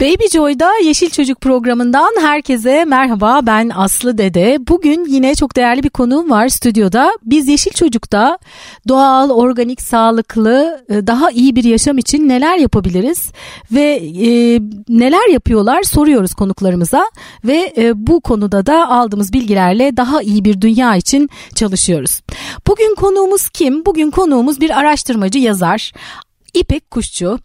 Baby Joy'da Yeşil Çocuk programından herkese merhaba ben Aslı Dede. Bugün yine çok değerli bir konuğum var stüdyoda. Biz Yeşil Çocuk'ta doğal, organik, sağlıklı, e, daha iyi bir yaşam için neler yapabiliriz ve e, neler yapıyorlar soruyoruz konuklarımıza ve e, bu konuda da aldığımız bilgilerle daha iyi bir dünya için çalışıyoruz. Bugün konuğumuz kim? Bugün konuğumuz bir araştırmacı yazar. İpek Kuşçu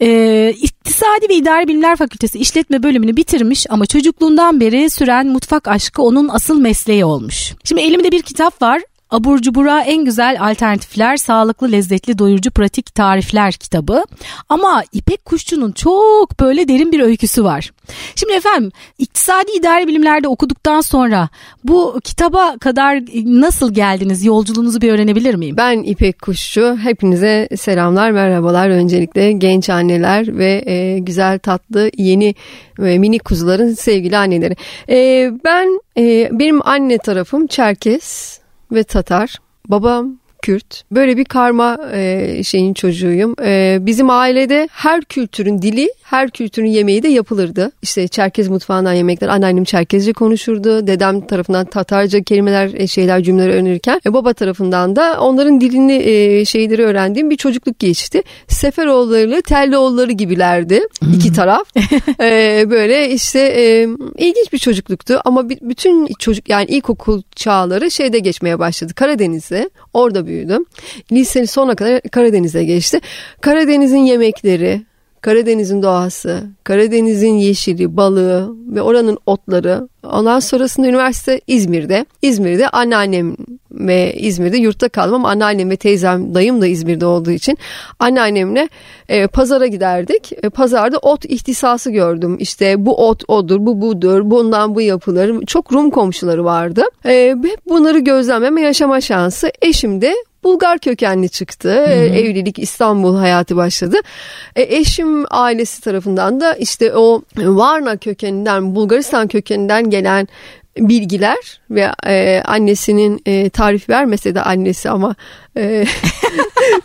e, İktisadi ve İdari Bilimler Fakültesi İşletme bölümünü bitirmiş ama çocukluğundan beri süren mutfak aşkı onun asıl mesleği olmuş. Şimdi elimde bir kitap var Abur cubura en güzel alternatifler, sağlıklı, lezzetli, doyurucu, pratik tarifler kitabı. Ama İpek Kuşçu'nun çok böyle derin bir öyküsü var. Şimdi efendim iktisadi idari bilimlerde okuduktan sonra bu kitaba kadar nasıl geldiniz? Yolculuğunuzu bir öğrenebilir miyim? Ben İpek Kuşçu. Hepinize selamlar, merhabalar. Öncelikle genç anneler ve e, güzel tatlı yeni e, mini kuzuların sevgili anneleri. E, ben e, benim anne tarafım Çerkes ve Tatar. Babam Kürt. Böyle bir karma e, şeyin çocuğuyum. E, bizim ailede her kültürün dili, her kültürün yemeği de yapılırdı. İşte Çerkez mutfağından yemekler. Anneannem Çerkezce konuşurdu. Dedem tarafından Tatarca kelimeler, e, şeyler, cümleler öğrenirken e, baba tarafından da onların dilini, e, şeyleri öğrendiğim bir çocukluk geçti. Seferoğulları, Tellioğulları gibilerdi. iki taraf. e, böyle işte e, ilginç bir çocukluktu ama bütün çocuk yani ilkokul çağları şeyde geçmeye başladı. Karadeniz'de. Orada büyüdüm. Lisenin sonuna kadar Karadeniz'e geçti. Karadeniz'in yemekleri, Karadeniz'in doğası, Karadeniz'in yeşili, balığı ve oranın otları. Ondan sonrasında üniversite İzmir'de. İzmir'de anneannem ve İzmir'de yurtta kaldım ama anneannem ve teyzem, dayım da İzmir'de olduğu için anneannemle e, pazara giderdik. E, pazarda ot ihtisası gördüm. İşte bu ot odur, bu budur, bundan bu yapılır. Çok Rum komşuları vardı. E, hep bunları gözlemleme yaşama şansı. Eşim de Bulgar kökenli çıktı. Hı hı. Evlilik İstanbul hayatı başladı. E, eşim ailesi tarafından da işte o Varna kökeninden, Bulgaristan kökeninden gelen bilgiler ve e, annesinin e, tarif vermese de annesi ama e,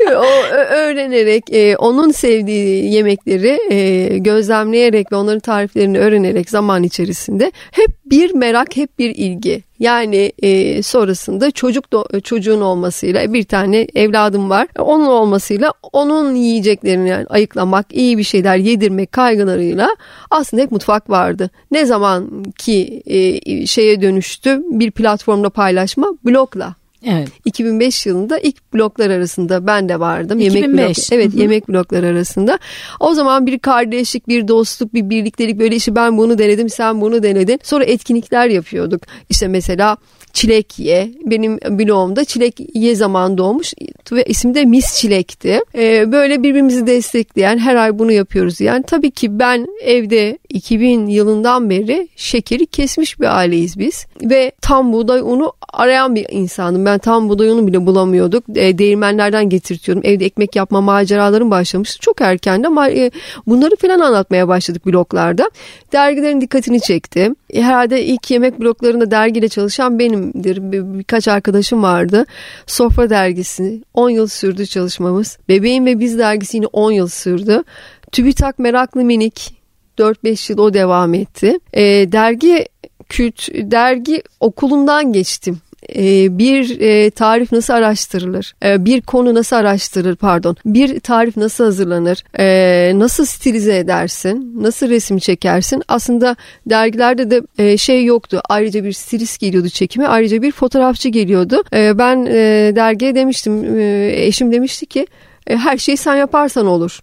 o öğrenerek e, onun sevdiği yemekleri e, gözlemleyerek ve onların tariflerini öğrenerek zaman içerisinde hep bir merak hep bir ilgi. Yani e, sonrasında çocuk do, çocuğun olmasıyla bir tane evladım var. Onun olmasıyla onun yiyeceklerini yani ayıklamak iyi bir şeyler yedirmek kaygılarıyla aslında hep mutfak vardı. Ne zaman ki e, şeye dönüştü bir platformda paylaşma blokla Evet. 2005 yılında ilk bloklar arasında ben de vardım. 2005. Yemek blok, evet yemek bloklar arasında. O zaman bir kardeşlik, bir dostluk, bir birliktelik böyle işte ben bunu denedim, sen bunu denedin. Sonra etkinlikler yapıyorduk. İşte mesela Çilek Ye. Benim bloğumda Çilek Ye zaman doğmuş ve isim de Mis Çilek'ti. Ee, böyle birbirimizi destekleyen her ay bunu yapıyoruz. Yani tabii ki ben evde 2000 yılından beri şekeri kesmiş bir aileyiz biz. Ve tam buğday unu arayan bir insanım. Ben tam buğday unu bile bulamıyorduk. E, değirmenlerden getirtiyordum. Evde ekmek yapma maceralarım başlamıştı. Çok erkendi ama e, bunları falan anlatmaya başladık bloklarda. Dergilerin dikkatini çekti. E, herhalde ilk yemek bloklarında dergiyle çalışan benimdir. Bir, birkaç arkadaşım vardı. Sofra dergisi 10 yıl sürdü çalışmamız. Bebeğim ve Biz dergisi yine 10 yıl sürdü. TÜBİTAK Meraklı Minik 4-5 yıl o devam etti. E, dergi kült dergi okulundan geçtim. Ee, bir e, tarif nasıl araştırılır? Ee, bir konu nasıl araştırılır pardon? Bir tarif nasıl hazırlanır? Ee, nasıl stilize edersin? Nasıl resim çekersin? Aslında dergilerde de e, şey yoktu. Ayrıca bir stilist geliyordu çekime. Ayrıca bir fotoğrafçı geliyordu. Ben e, dergiye demiştim. Eşim demişti ki her şeyi sen yaparsan olur.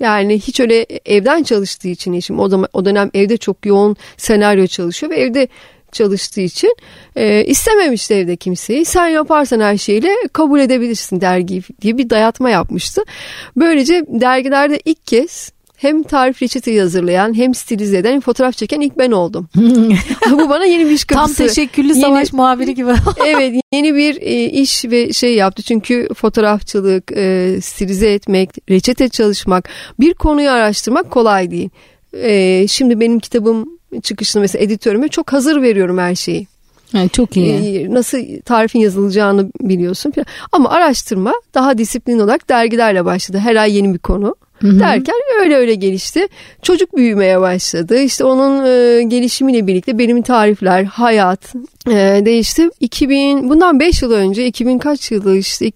Yani hiç öyle evden çalıştığı için eşim o zaman o dönem evde çok yoğun senaryo çalışıyor ve evde çalıştığı için e, istememişti evde kimseyi. Sen yaparsan her şeyle kabul edebilirsin dergi diye bir dayatma yapmıştı. Böylece dergilerde ilk kez hem tarif reçeteyi hazırlayan hem stilize eden hem fotoğraf çeken ilk ben oldum. Bu bana yeni bir iş kapısı. Tam teşekküllü savaş muhabiri gibi. evet yeni bir e, iş ve şey yaptı. Çünkü fotoğrafçılık, e, stilize etmek, reçete çalışmak, bir konuyu araştırmak kolay değil. E, şimdi benim kitabım çıkışını mesela editörüme çok hazır veriyorum her şeyi. Yani çok iyi. Nasıl tarifin yazılacağını biliyorsun. Ama araştırma daha disiplin olarak dergilerle başladı. Her ay yeni bir konu. Hı-hı. derken öyle öyle gelişti. Çocuk büyümeye başladı. İşte onun e, gelişimiyle birlikte benim tarifler, hayat e, değişti. 2000 bundan 5 yıl önce 2000 kaç yılı işte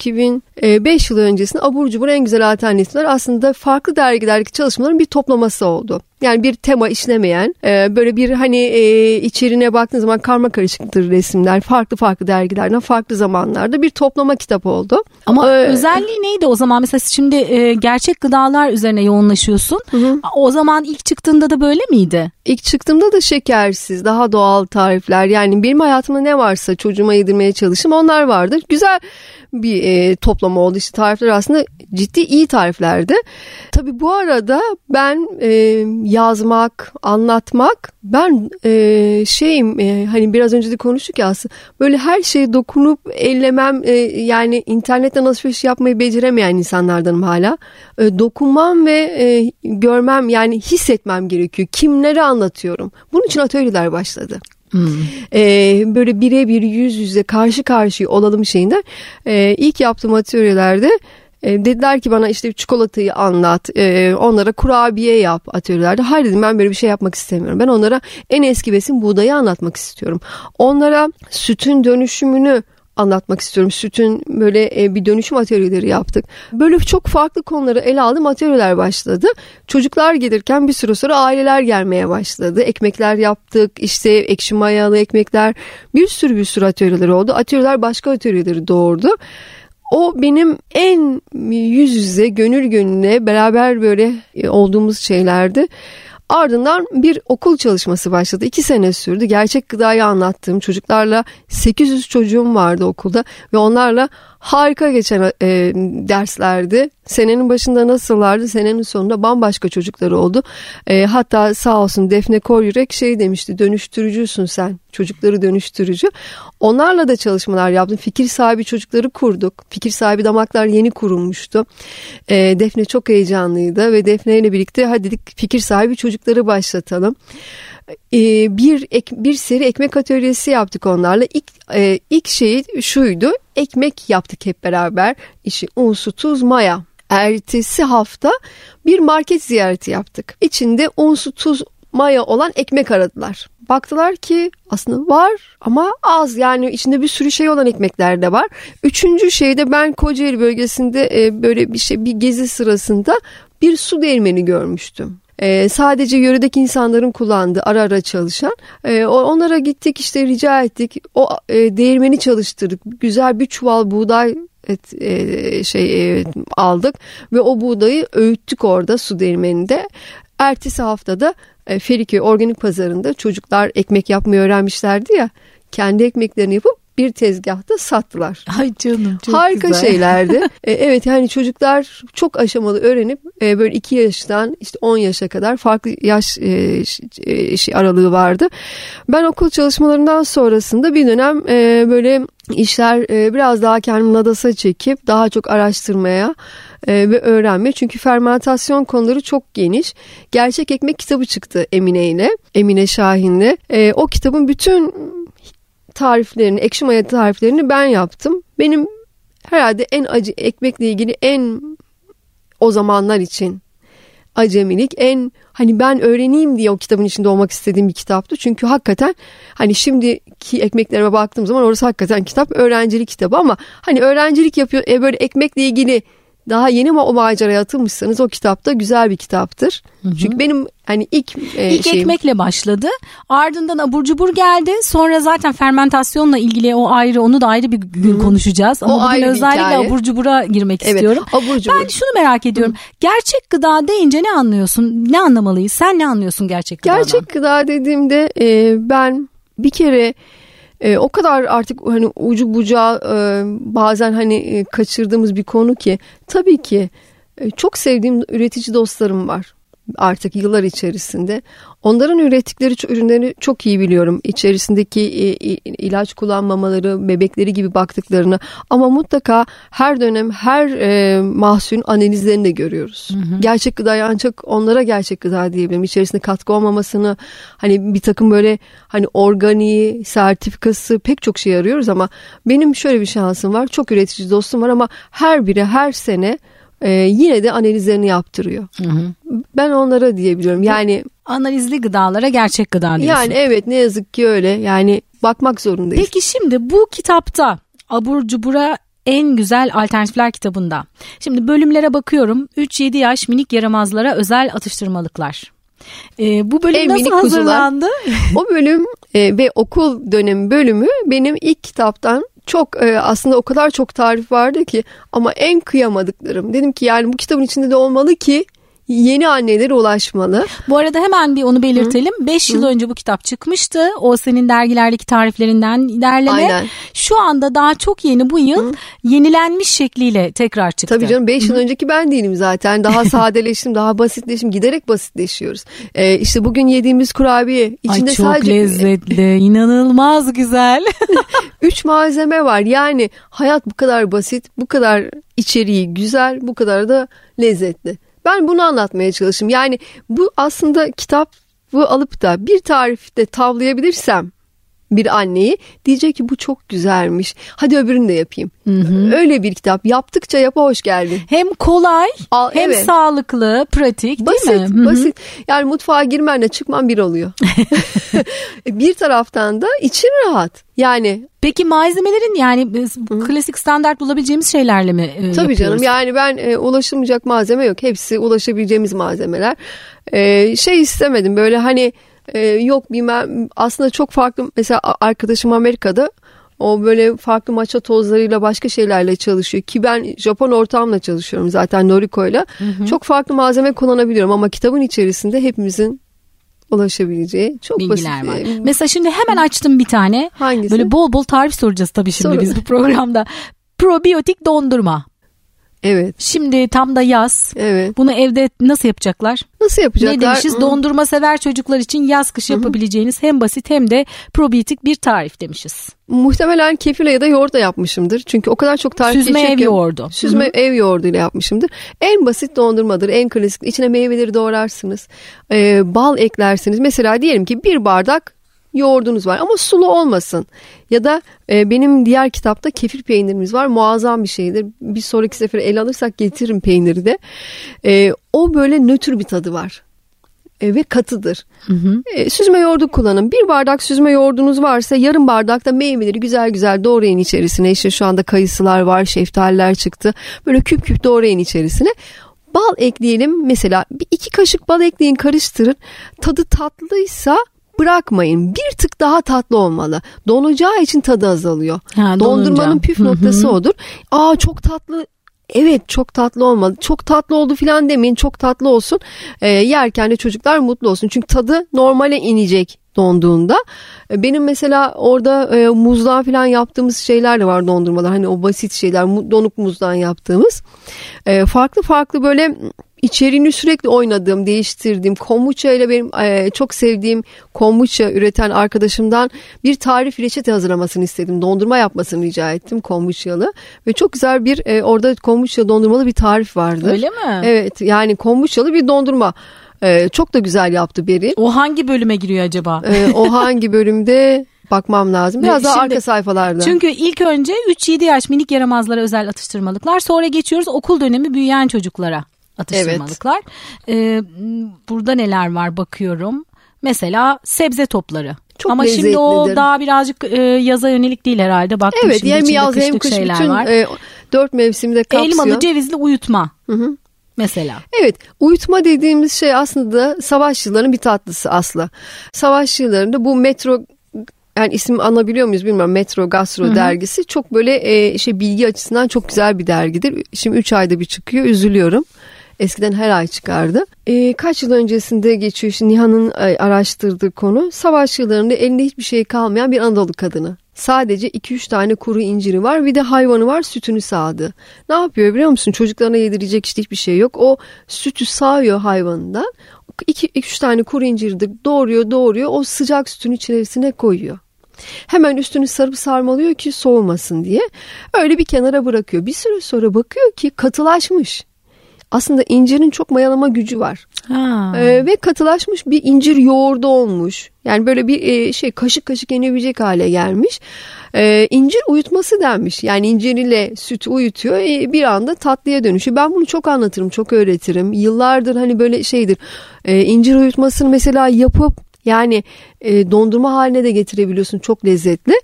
2005 yıl öncesinde abur cubur en güzel alternatifler aslında farklı dergilerdeki çalışmaların bir toplaması oldu. Yani bir tema işlemeyen e, böyle bir hani e, içeriğine baktığınız zaman karma karışıktır resimler farklı farklı dergilerden farklı zamanlarda bir toplama kitap oldu. Ama ee, özelliği neydi o zaman mesela şimdi e, gerçek gıdalar üzerine yoğunlaşıyorsun. Hı. O zaman ilk çıktığında da böyle miydi? İlk çıktığımda da şekersiz daha doğal tarifler yani benim hayatımda ne varsa çocuğuma yedirmeye çalışım onlar vardı. Güzel bir e, toplama oldu. İşte tarifler aslında ciddi iyi tariflerdi. Tabii bu arada ben e, yazmak, anlatmak ben e, şeyim e, hani biraz önce de konuştuk ya aslında böyle her şeye dokunup ellemem e, yani internetten alışveriş yapmayı beceremeyen insanlardanım hala. E, dokunmam ve e, görmem yani hissetmem gerekiyor. Kimlere anlatıyorum. Bunun için atölyeler başladı. Hmm. Ee, böyle birebir yüz yüze karşı karşıya olalım şeyinden. Ee, ilk yaptığım atölyelerde e, dediler ki bana işte çikolatayı anlat, e, onlara kurabiye yap atölyelerde. Hayır dedim ben böyle bir şey yapmak istemiyorum. Ben onlara en eski besin buğdayı anlatmak istiyorum. Onlara sütün dönüşümünü anlatmak istiyorum. Sütün böyle e, bir dönüşüm atölyeleri yaptık. Böyle çok farklı konuları ele aldım atölyeler başladı. Çocuklar gelirken bir süre sonra aileler gelmeye başladı. Ekmekler yaptık işte ekşi mayalı ekmekler bir sürü bir sürü atölyeler oldu. Atölyeler başka atölyeleri doğurdu. O benim en yüz yüze gönül gönüle beraber böyle e, olduğumuz şeylerdi. Ardından bir okul çalışması başladı. İki sene sürdü. Gerçek gıdayı anlattığım çocuklarla 800 çocuğum vardı okulda ve onlarla harika geçen e, derslerdi. Senenin başında nasıllardı, senenin sonunda bambaşka çocuklar oldu. E, hatta sağ olsun Defne Koryürek şey demişti, dönüştürücüsün sen, çocukları dönüştürücü. Onlarla da çalışmalar yaptım. Fikir sahibi çocukları kurduk. Fikir sahibi damaklar yeni kurulmuştu. E, Defne çok heyecanlıydı ve Defne ile birlikte hadi dedik fikir sahibi çocukları başlatalım. Ee, bir ek, bir seri ekmek atölyesi yaptık onlarla. İlk e, ilk şey şuydu. Ekmek yaptık hep beraber. İşte un, su, tuz, maya. Ertesi hafta bir market ziyareti yaptık. İçinde un, su, tuz, maya olan ekmek aradılar. Baktılar ki aslında var ama az yani içinde bir sürü şey olan ekmekler de var. Üçüncü şeyde ben Kocaeli bölgesinde e, böyle bir şey bir gezi sırasında bir su değirmeni görmüştüm. E, sadece yöredeki insanların kullandığı ara ara çalışan. E, onlara gittik işte rica ettik. O e, değirmeni çalıştırdık. Güzel bir çuval buğday et, e, şey e, aldık ve o buğdayı öğüttük orada su değirmeninde. Ertesi haftada e, Feriköy organik pazarında çocuklar ekmek yapmayı öğrenmişlerdi ya. Kendi ekmeklerini yapıp bir tezgahta sattılar. Ay canım çok Harika güzel. şeylerdi. e, evet yani çocuklar çok aşamalı öğrenip e, böyle 2 yaştan işte 10 yaşa kadar farklı yaş e, e, şey aralığı vardı. Ben okul çalışmalarından sonrasında bir dönem e, böyle işler e, biraz daha kendimi nadasa çekip daha çok araştırmaya e, ve öğrenme. Çünkü fermentasyon konuları çok geniş. Gerçek Ekmek kitabı çıktı Emine ile, Emine Şahin'le. E, o kitabın bütün tariflerini, ekşi maya tariflerini ben yaptım. Benim herhalde en acı ekmekle ilgili en o zamanlar için acemilik en hani ben öğreneyim diye o kitabın içinde olmak istediğim bir kitaptı. Çünkü hakikaten hani şimdiki ekmeklerime baktığım zaman orası hakikaten kitap öğrencilik kitabı ama hani öğrencilik yapıyor e, böyle ekmekle ilgili daha yeni o maceraya atılmışsanız o kitapta güzel bir kitaptır. Hı hı. Çünkü benim hani ilk e, ilk şeyim... ekmekle başladı. Ardından abur cubur geldi. Sonra zaten fermentasyonla ilgili o ayrı onu da ayrı bir gün hı. konuşacağız. Ama o bugün özellikle hikaye. abur cubura girmek evet, istiyorum. Abur cubur. Ben şunu merak ediyorum. Hı. Gerçek gıda deyince ne anlıyorsun? Ne anlamalıyız? Sen ne anlıyorsun gerçek gıdadan? Gerçek gıda dediğimde e, ben bir kere e, o kadar artık hani ucu bucağı e, bazen hani e, kaçırdığımız bir konu ki tabii ki e, çok sevdiğim üretici dostlarım var artık yıllar içerisinde. Onların ürettikleri ürünleri çok iyi biliyorum. İçerisindeki ilaç kullanmamaları, bebekleri gibi baktıklarını ama mutlaka her dönem her e, mahsulün analizlerini de görüyoruz. Hı hı. Gerçek gıdayı ancak onlara gerçek gıda diyebilirim. İçerisinde katkı olmamasını hani bir takım böyle hani organiği, sertifikası pek çok şey arıyoruz ama benim şöyle bir şansım var. Çok üretici dostum var ama her biri her sene e, yine de analizlerini yaptırıyor. Hı hı. Ben onlara diyebiliyorum. Yani analizli gıdalara gerçek gıda diyorsun. Yani evet ne yazık ki öyle. Yani bakmak zorundayız. Peki şimdi bu kitapta abur cubura en güzel alternatifler kitabında. Şimdi bölümlere bakıyorum. 3-7 yaş minik yaramazlara özel atıştırmalıklar. E, bu bölüm en nasıl hazırlandı? o bölüm e, ve okul dönemi bölümü benim ilk kitaptan çok e, aslında o kadar çok tarif vardı ki ama en kıyamadıklarım. Dedim ki yani bu kitabın içinde de olmalı ki yeni annelere ulaşmalı. Bu arada hemen bir onu belirtelim. 5 yıl Hı. önce bu kitap çıkmıştı. O senin dergilerdeki tariflerinden derleme. Aynen. Şu anda daha çok yeni bu yıl Hı. yenilenmiş şekliyle tekrar çıktı. Tabii canım 5 yıl önceki ben değilim zaten. Daha sadeleştim, daha basitleştim. Giderek basitleşiyoruz. Ee, işte bugün yediğimiz kurabiye içinde Ay çok sadece... lezzetli, inanılmaz güzel. Üç malzeme var. Yani hayat bu kadar basit, bu kadar içeriği güzel, bu kadar da lezzetli. Ben bunu anlatmaya çalıştım. Yani bu aslında kitap bu alıp da bir tarifte tavlayabilirsem bir anneyi diyecek ki bu çok güzelmiş. Hadi öbürünü de yapayım. Hı hı. Öyle bir kitap. Yaptıkça yapa hoş geldin. Hem kolay Al, hem evet. sağlıklı, pratik basit, değil mi? Basit. Yani mutfağa girmenle çıkman bir oluyor. bir taraftan da için rahat. Yani Peki malzemelerin yani Hı. klasik standart bulabileceğimiz şeylerle mi e, Tabii yapıyoruz? canım yani ben e, ulaşılmayacak malzeme yok. Hepsi ulaşabileceğimiz malzemeler. E, şey istemedim böyle hani e, yok bilmem aslında çok farklı mesela arkadaşım Amerika'da o böyle farklı maça tozlarıyla başka şeylerle çalışıyor ki ben Japon ortamla çalışıyorum zaten Noriko'yla. Çok farklı malzeme kullanabiliyorum ama kitabın içerisinde hepimizin ulaşabileceği çok bilgiler basit. var. Mesela şimdi hemen açtım bir tane. Hangisi? Böyle bol bol tarif soracağız tabii şimdi Sorun. biz bu programda. Probiyotik dondurma. Evet. Şimdi tam da yaz. Evet. Bunu evde nasıl yapacaklar? Nasıl yapacaklar? Ne demişiz? Hı. Dondurma sever çocuklar için yaz kış yapabileceğiniz hem basit hem de probiyotik bir tarif demişiz. Muhtemelen kefirle ya da yoğurt da yapmışımdır. Çünkü o kadar çok tarif Süzme ev yoğurdu. Süzme Hı-hı. ev yoğurduyla yapmışımdır. En basit dondurmadır. En klasik. İçine meyveleri doğrarsınız. Ee, bal eklersiniz. Mesela diyelim ki bir bardak yoğurdunuz var ama sulu olmasın. Ya da e, benim diğer kitapta kefir peynirimiz var. Muazzam bir şeydir. Bir sonraki sefer el alırsak getiririm peyniri de. E, o böyle nötr bir tadı var. E, ve katıdır. Hı hı. E, süzme yoğurdu kullanın. Bir bardak süzme yoğurdunuz varsa yarım bardak da meyveleri güzel güzel doğrayın içerisine. İşte şu anda kayısılar var, şeftaliler çıktı. Böyle küp küp doğrayın içerisine. Bal ekleyelim mesela bir iki kaşık bal ekleyin karıştırın. Tadı tatlıysa bırakmayın. Bir tık daha tatlı olmalı. Donacağı için tadı azalıyor. Ha, Dondurmanın püf noktası odur. Aa çok tatlı Evet çok tatlı olmalı. Çok tatlı oldu filan demeyin. Çok tatlı olsun. E, yerken de çocuklar mutlu olsun. Çünkü tadı normale inecek donduğunda. E, benim mesela orada e, muzdan falan yaptığımız şeyler de var dondurmalar. Hani o basit şeyler donuk muzdan yaptığımız. E, farklı farklı böyle içeriğini sürekli oynadığım, değiştirdiğim kombucha ile benim e, çok sevdiğim kombucha üreten arkadaşımdan bir tarif reçete hazırlamasını istedim. Dondurma yapmasını rica ettim kombuchalı ve çok güzel bir e, orada kombucha dondurmalı bir tarif vardı. Öyle mi? Evet yani kombuchalı bir dondurma. Ee, çok da güzel yaptı Beril. O hangi bölüme giriyor acaba? Ee, o hangi bölümde bakmam lazım. Biraz daha Şimdi, arka sayfalarda. Çünkü ilk önce 3-7 yaş minik yaramazlara özel atıştırmalıklar. Sonra geçiyoruz okul dönemi büyüyen çocuklara atıştırmalıklar. Evet. Ee, burada neler var bakıyorum. Mesela sebze topları. Çok Ama şimdi o daha birazcık e, yaza yönelik değil herhalde. Baktım evet, şimdi hem yaz hem kış bütün var. E, dört mevsimde kapsıyor. Elmalı cevizli uyutma. Hı hı. Mesela. Evet uyutma dediğimiz şey aslında savaş yıllarının bir tatlısı aslı. Savaş yıllarında bu metro yani isim anabiliyor muyuz bilmiyorum Metro Gastro Hı-hı. dergisi çok böyle e, şey bilgi açısından çok güzel bir dergidir. Şimdi 3 ayda bir çıkıyor üzülüyorum. Eskiden her ay çıkardı. E, kaç yıl öncesinde geçiyor işte Nihan'ın e, araştırdığı konu. Savaş yıllarında elinde hiçbir şey kalmayan bir Anadolu kadını. Sadece 2-3 tane kuru inciri var bir de hayvanı var sütünü sağdı. Ne yapıyor biliyor musun? Çocuklarına yedirecek işte hiçbir şey yok. O sütü sağıyor hayvanından. 2-3 tane kuru inciri doğuruyor doğuruyor o sıcak sütün içerisine koyuyor. Hemen üstünü sarıp sarmalıyor ki soğumasın diye. Öyle bir kenara bırakıyor. Bir süre sonra bakıyor ki katılaşmış aslında incirin çok mayalama gücü var. Ee, ve katılaşmış bir incir yoğurdu olmuş. Yani böyle bir e, şey kaşık kaşık yenebilecek hale gelmiş. Ee, incir uyutması denmiş. Yani incir ile sütü uyutuyor e, bir anda tatlıya dönüşüyor. Ben bunu çok anlatırım, çok öğretirim. Yıllardır hani böyle şeydir. E, incir uyutmasını mesela yapıp yani e, dondurma haline de getirebiliyorsun. Çok lezzetli.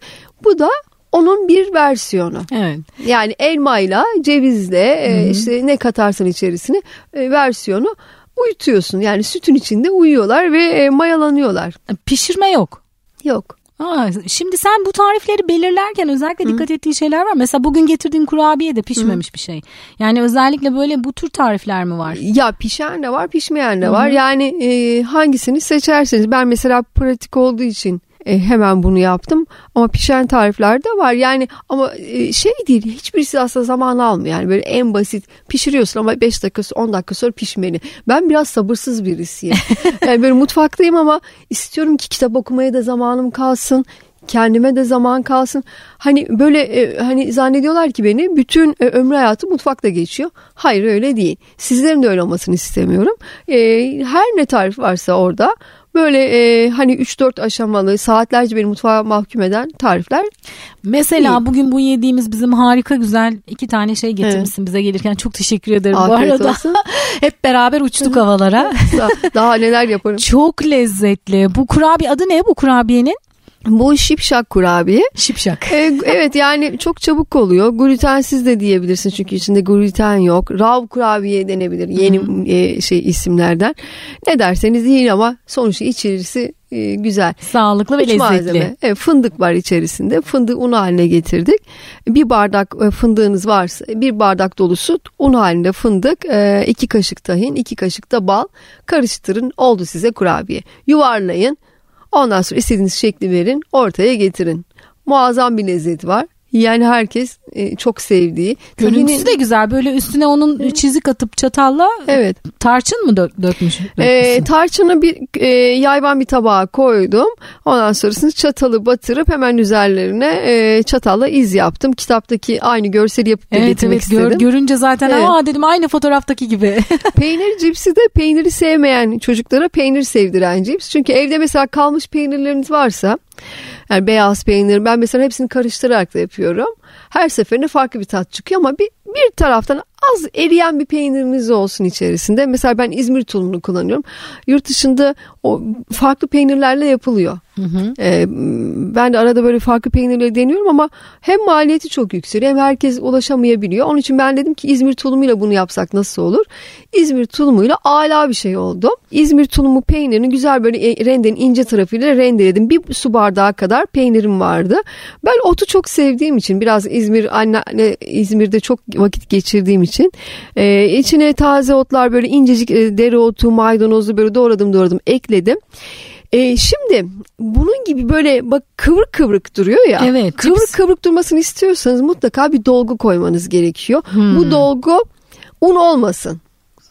Bu da onun bir versiyonu. Evet. Yani elmayla, cevizle e, işte ne katarsan içerisine e, versiyonu uyutuyorsun. Yani sütün içinde uyuyorlar ve e, mayalanıyorlar. Pişirme yok. Yok. Aa, şimdi sen bu tarifleri belirlerken özellikle dikkat Hı. ettiğin şeyler var. Mesela bugün getirdiğin kurabiye de pişmemiş Hı. bir şey. Yani özellikle böyle bu tür tarifler mi var? Ya pişen de var, pişmeyen de Hı. var. Yani e, hangisini seçerseniz. Ben mesela pratik olduğu için e, hemen bunu yaptım. Ama pişen tarifler de var. Yani ama e, şey değil hiçbirisi aslında zaman almıyor. Yani böyle en basit pişiriyorsun ama 5 dakika 10 dakika sonra pişmeli. Ben biraz sabırsız birisiyim. yani böyle mutfaktayım ama istiyorum ki kitap okumaya da zamanım kalsın kendime de zaman kalsın. Hani böyle e, hani zannediyorlar ki beni bütün e, ömrü hayatı mutfakta geçiyor. Hayır öyle değil. Sizlerin de öyle olmasını istemiyorum. E, her ne tarif varsa orada Böyle e, hani 3-4 aşamalı saatlerce beni mutfağa mahkum eden tarifler. Mesela değil. bugün bu yediğimiz bizim harika güzel iki tane şey getirmişsin evet. bize gelirken çok teşekkür ederim Afiyet bu arada. Olsun. Hep beraber uçtuk havalara. Daha neler yaparım. Çok lezzetli. Bu kurabiye adı ne bu kurabiyenin? Bu şipşak kurabiye. Şipşak. Ee, evet yani çok çabuk oluyor. Glutensiz de diyebilirsin çünkü içinde gluten yok. Rav kurabiye denebilir yeni e, şey isimlerden. Ne derseniz yiyin ama sonuçta içerisi e, güzel. Sağlıklı ve Üç lezzetli. Malzeme. Evet, fındık var içerisinde. Fındık un haline getirdik. Bir bardak e, fındığınız varsa bir bardak dolusu un halinde fındık, e, iki kaşık tahin, iki kaşık da bal karıştırın. Oldu size kurabiye. Yuvarlayın Ondan sonra istediğiniz şekli verin, ortaya getirin. Muazzam bir lezzet var. Yani herkes e, çok sevdiği. Görüntüsü Tahinin... de güzel. Böyle üstüne onun çizik atıp çatalla evet. tarçın mı dök, dökmüş? E, tarçını bir e, yayvan bir tabağa koydum. Ondan sonrasında çatalı batırıp hemen üzerlerine e, çatalla iz yaptım. Kitaptaki aynı görseli yapıp evet, getirmek evet, istedim. Gör, görünce zaten evet. aa dedim aynı fotoğraftaki gibi. peynir cipsi de peyniri sevmeyen çocuklara peynir sevdiren cips. Çünkü evde mesela kalmış peynirleriniz varsa yani beyaz peynir ben mesela hepsini karıştırarak da yapıyorum. Her seferinde farklı bir tat çıkıyor ama bir, bir taraftan az eriyen bir peyniriniz olsun içerisinde. Mesela ben İzmir tulumunu kullanıyorum. Yurt dışında o farklı peynirlerle yapılıyor. Hı hı. Ee, ben de arada böyle farklı peynirleri deniyorum ama hem maliyeti çok yüksek hem herkes ulaşamayabiliyor. Onun için ben dedim ki İzmir tulumuyla bunu yapsak nasıl olur? İzmir tulumuyla ala bir şey oldu. İzmir tulumu peynirini güzel böyle e, rendenin ince tarafıyla rendeledim. Bir su bardağı kadar peynirim vardı. Ben otu çok sevdiğim için biraz İzmir anne İzmir'de çok vakit geçirdiğim için e, içine taze otlar böyle incecik e, dereotu, maydanozu böyle doğradım doğradım ekledim. E, şimdi bunun gibi böyle bak kıvrık kıvrık duruyor ya. Evet. Kıvrık cips. kıvrık durmasını istiyorsanız mutlaka bir dolgu koymanız gerekiyor. Hmm. Bu dolgu un olmasın.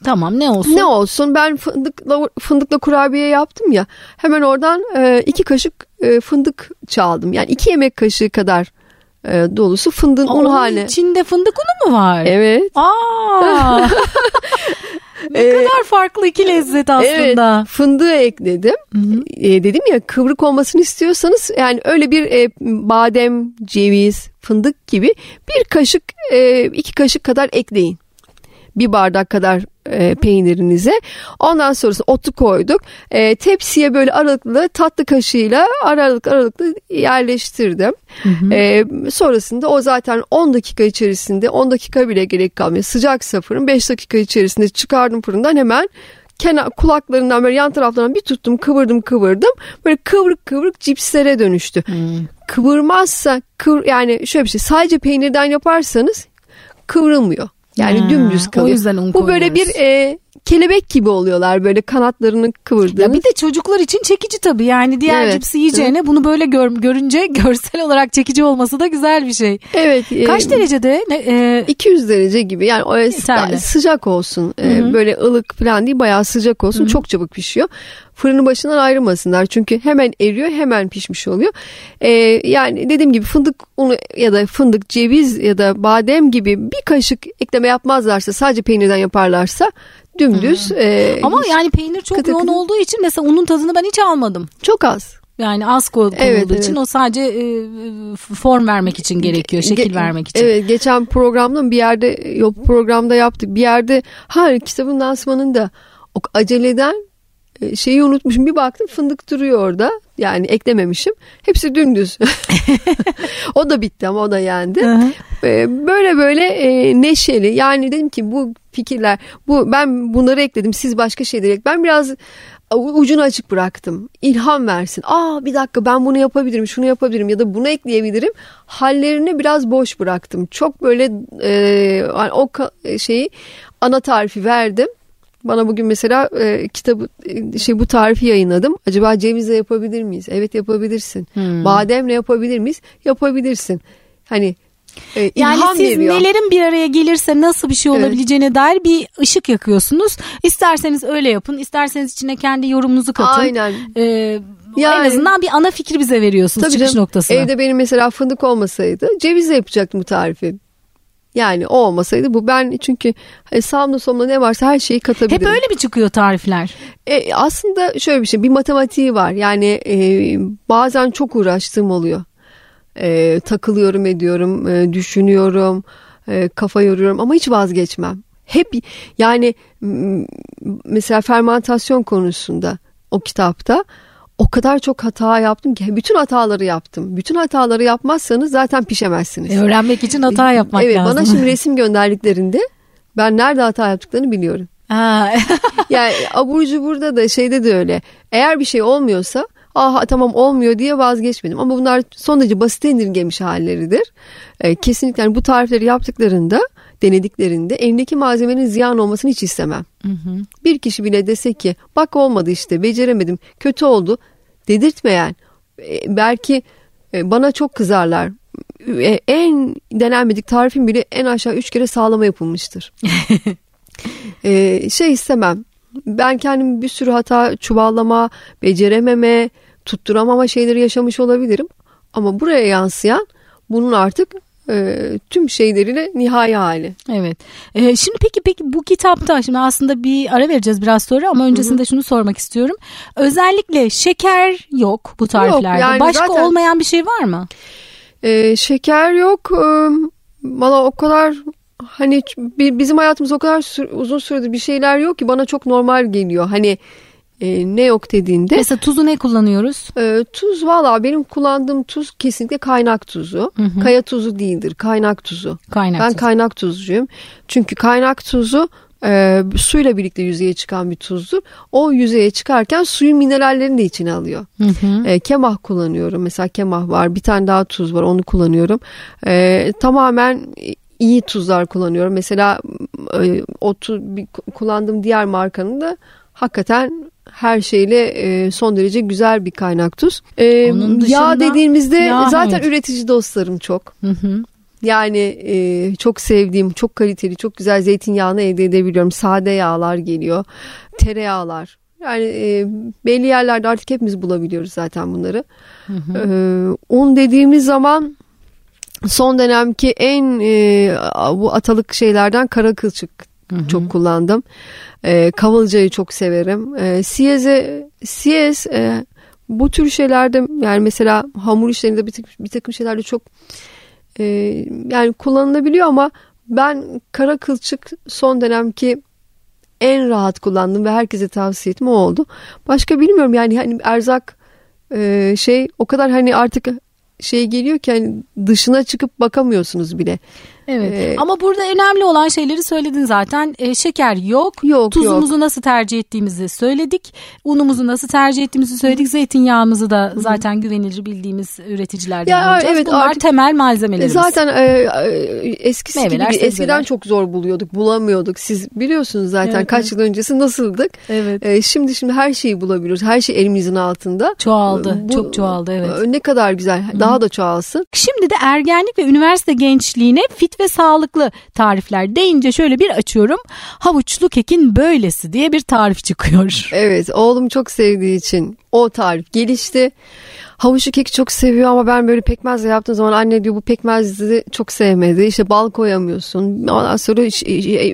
Tamam ne olsun? Ne olsun ben fındıkla, fındıkla kurabiye yaptım ya hemen oradan e, iki kaşık e, fındık çaldım. Yani iki yemek kaşığı kadar e, dolusu fındığın un haline. içinde fındık unu mu var? Evet. Aa. ne ee, kadar farklı iki lezzet aslında. Evet, fındığı ekledim. Hı hı. E, dedim ya kıvrık olmasını istiyorsanız yani öyle bir e, badem, ceviz, fındık gibi bir kaşık, e, iki kaşık kadar ekleyin bir bardak kadar e, peynirinize. Ondan sonrası otu koyduk. E, tepsiye böyle aralıklı tatlı kaşığıyla aralık aralıklı yerleştirdim. Hı hı. E, sonrasında o zaten 10 dakika içerisinde 10 dakika bile gerek kalmıyor. Sıcak fırın 5 dakika içerisinde çıkardım fırından hemen kenar kulaklarından böyle yan taraflarından bir tuttum kıvırdım kıvırdım böyle kıvrık kıvrık cipslere dönüştü. Hmm. Kıvırmazsa kıvır, yani şöyle bir şey sadece peynirden yaparsanız kıvrılmıyor. Yani ha, dümdüz kalıyor. O yüzden un Bu böyle bir e, kelebek gibi oluyorlar böyle kanatlarını kıvırdığınız. Ya bir de çocuklar için çekici tabii yani diğer evet. cipsi yiyeceğine evet. bunu böyle gör, görünce görsel olarak çekici olması da güzel bir şey. Evet. Kaç e, derecede? E, 200 derece gibi yani o sıcak olsun e, böyle ılık falan değil bayağı sıcak olsun Hı-hı. çok çabuk pişiyor fırının başından ayrılmasınlar. Çünkü hemen eriyor hemen pişmiş oluyor. Ee, yani dediğim gibi fındık unu ya da fındık ceviz ya da badem gibi bir kaşık ekleme yapmazlarsa sadece peynirden yaparlarsa Dümdüz. E, Ama yani peynir çok Kıtı yoğun kıtı. olduğu için mesela unun tadını ben hiç almadım. çok az. Yani az konulduğu Evet, için evet. o sadece e, form vermek için gerekiyor, şekil Ge- vermek için. Evet geçen programda bir yerde yok programda yaptık. Bir yerde ha kitabın lansmanında o aceleden şeyi unutmuşum. Bir baktım fındık duruyor orada. Yani eklememişim. Hepsi dümdüz. o da bitti ama o da yendi. E, Böyle böyle e, neşeli. Yani dedim ki bu fikirler bu ben bunları ekledim. Siz başka şeyleri ek. Ben biraz ucunu açık bıraktım. İlham versin. Aa bir dakika ben bunu yapabilirim, şunu yapabilirim ya da bunu ekleyebilirim. Hallerini biraz boş bıraktım. Çok böyle e, o şeyi ana tarifi verdim. Bana bugün mesela e, kitabı e, şey bu tarifi yayınladım. Acaba cevizle yapabilir miyiz? Evet yapabilirsin. Hmm. Bademle yapabilir miyiz? Yapabilirsin. Hani e, Yani siz veriyor. nelerin bir araya gelirse nasıl bir şey Evet. olabileceğine dair bir ışık yakıyorsunuz. İsterseniz öyle yapın, isterseniz içine kendi yorumunuzu katın. Aynen. Ee, En Yani- azından bir ana fikri bize veriyorsunuz Tabii çıkış canım, noktasına. Evde benim mesela fındık olmasaydı cevizle yapacaktım bu tarifi. Yani o olmasaydı bu ben çünkü hani sağımda solumda ne varsa her şeyi Hep katabilirim. öyle mi çıkıyor tarifler? E, aslında şöyle bir şey bir matematiği var yani e, bazen çok uğraştığım oluyor. E, takılıyorum ediyorum e, düşünüyorum e, kafa yoruyorum ama hiç vazgeçmem. Hep yani mesela fermentasyon konusunda o kitapta o kadar çok hata yaptım ki bütün hataları yaptım. Bütün hataları yapmazsanız zaten pişemezsiniz. E, öğrenmek için hata yapmak evet, lazım. Bana şimdi resim gönderdiklerinde ben nerede hata yaptıklarını biliyorum. Yani abur cuburda da şeyde de öyle. Eğer bir şey olmuyorsa aha tamam olmuyor diye vazgeçmedim. Ama bunlar son derece basit indirgemiş halleridir. Ee, kesinlikle yani bu tarifleri yaptıklarında denediklerinde elindeki malzemenin ziyan olmasını hiç istemem. Bir kişi bile dese ki bak olmadı işte beceremedim kötü oldu dedirtmeyen e, belki e, bana çok kızarlar. E, En denenmedik tarifin bile en aşağı üç kere sağlama yapılmıştır. Ee, şey istemem. Ben kendim bir sürü hata, çuvallama, becerememe, tutturamama şeyleri yaşamış olabilirim. Ama buraya yansıyan bunun artık e, tüm şeyleriyle nihai hali. evet. Ee, şimdi peki peki bu kitapta şimdi aslında bir ara vereceğiz biraz sonra ama öncesinde şunu sormak istiyorum. Özellikle şeker yok bu tariflerde. yani Başka zaten- olmayan bir şey var mı? Ee, şeker yok. Valla o kadar hani bizim hayatımız o kadar uzun süredir bir şeyler yok ki bana çok normal geliyor. Hani e, ne yok dediğinde. Mesela tuzu ne kullanıyoruz? Ee, tuz valla benim kullandığım tuz kesinlikle kaynak tuzu. Kaya tuzu değildir kaynak tuzu. Kaynak ben tuzu. kaynak tuzcuyum. Çünkü kaynak tuzu e, suyla birlikte yüzeye çıkan bir tuzdur. O yüzeye çıkarken suyun minerallerini de içine alıyor. Hı hı. E, kemah kullanıyorum. Mesela kemah var. Bir tane daha tuz var. Onu kullanıyorum. E, tamamen iyi tuzlar kullanıyorum. Mesela e, o tu- bir kullandığım diğer markanın da hakikaten her şeyle e, son derece güzel bir kaynak tuz. E, Onun dışında- yağ dediğimizde Yağ, zaten evet. üretici dostlarım çok. Hı hı. Yani e, çok sevdiğim, çok kaliteli, çok güzel zeytinyağını elde edebiliyorum. Sade yağlar geliyor. Tereyağlar. Yani e, belli yerlerde artık hepimiz bulabiliyoruz zaten bunları. E, un dediğimiz zaman son dönemki en e, bu atalık şeylerden kara kılçık çok kullandım. E, kavalcayı çok severim. E, siyeze, siyez e, bu tür şeylerde yani mesela hamur işlerinde bir, bir takım şeylerde çok e, yani kullanılabiliyor ama ben kara kılçık son dönemki en rahat kullandım ve herkese tavsiye ettim o oldu. Başka bilmiyorum yani hani erzak e, şey o kadar hani artık şey geliyor ki hani dışına çıkıp bakamıyorsunuz bile. Evet. Ee, Ama burada önemli olan şeyleri söyledin zaten. Ee, şeker yok. Yok, Tuzumuzu nasıl tercih ettiğimizi söyledik. Unumuzu nasıl tercih ettiğimizi söyledik. Zeytinyağımızı da zaten güvenilir bildiğimiz üreticilerden Ya, alacağız. evet, Bunlar artık- temel malzemelerimiz. Zaten e, e, eskisi Meyveler, gibi sebzeler. eskiden çok zor buluyorduk, bulamıyorduk. Siz biliyorsunuz zaten Evet, kaç evet. yıl öncesi nasıldık. Evet. E, şimdi şimdi her şeyi bulabiliyoruz. Her şey elimizin altında. Çoğaldı. Bu- çok çoğaldı evet. e, Ne kadar güzel. Daha da çoğalsın. Şimdi de ergenlik ve üniversite gençliğine fit ve sağlıklı tarifler deyince şöyle bir açıyorum. Havuçlu kekin böylesi diye bir tarif çıkıyor. Evet, oğlum çok sevdiği için o tarif gelişti. Havuçlu keki çok seviyor ama ben böyle pekmezle yaptığım zaman anne diyor bu pekmezi çok sevmedi. İşte bal koyamıyorsun. Ondan sonra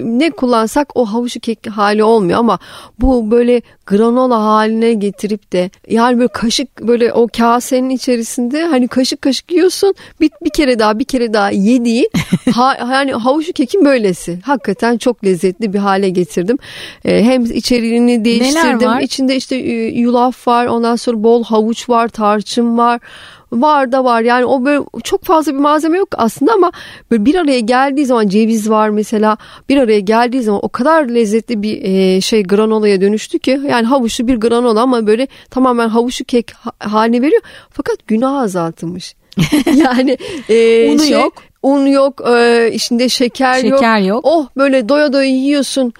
ne kullansak o havuçlu kek hali olmuyor ama bu böyle granola haline getirip de yani böyle kaşık böyle o kasenin içerisinde hani kaşık kaşık yiyorsun bir, bir kere daha bir kere daha yediğin ha, yani havuçlu kekin böylesi. Hakikaten çok lezzetli bir hale getirdim. Ee, hem içeriğini değiştirdim. İçinde işte yulaf var ondan sonra bol havuç var tarçın tarçın var. Var da var yani o böyle çok fazla bir malzeme yok aslında ama böyle bir araya geldiği zaman ceviz var mesela bir araya geldiği zaman o kadar lezzetli bir e, şey granolaya dönüştü ki yani havuçlu bir granola ama böyle tamamen havuçlu kek haline veriyor fakat günah azaltılmış. yani e, unu şey, yok. Un yok, e, içinde şeker, şeker yok. yok. Oh böyle doya doya yiyorsun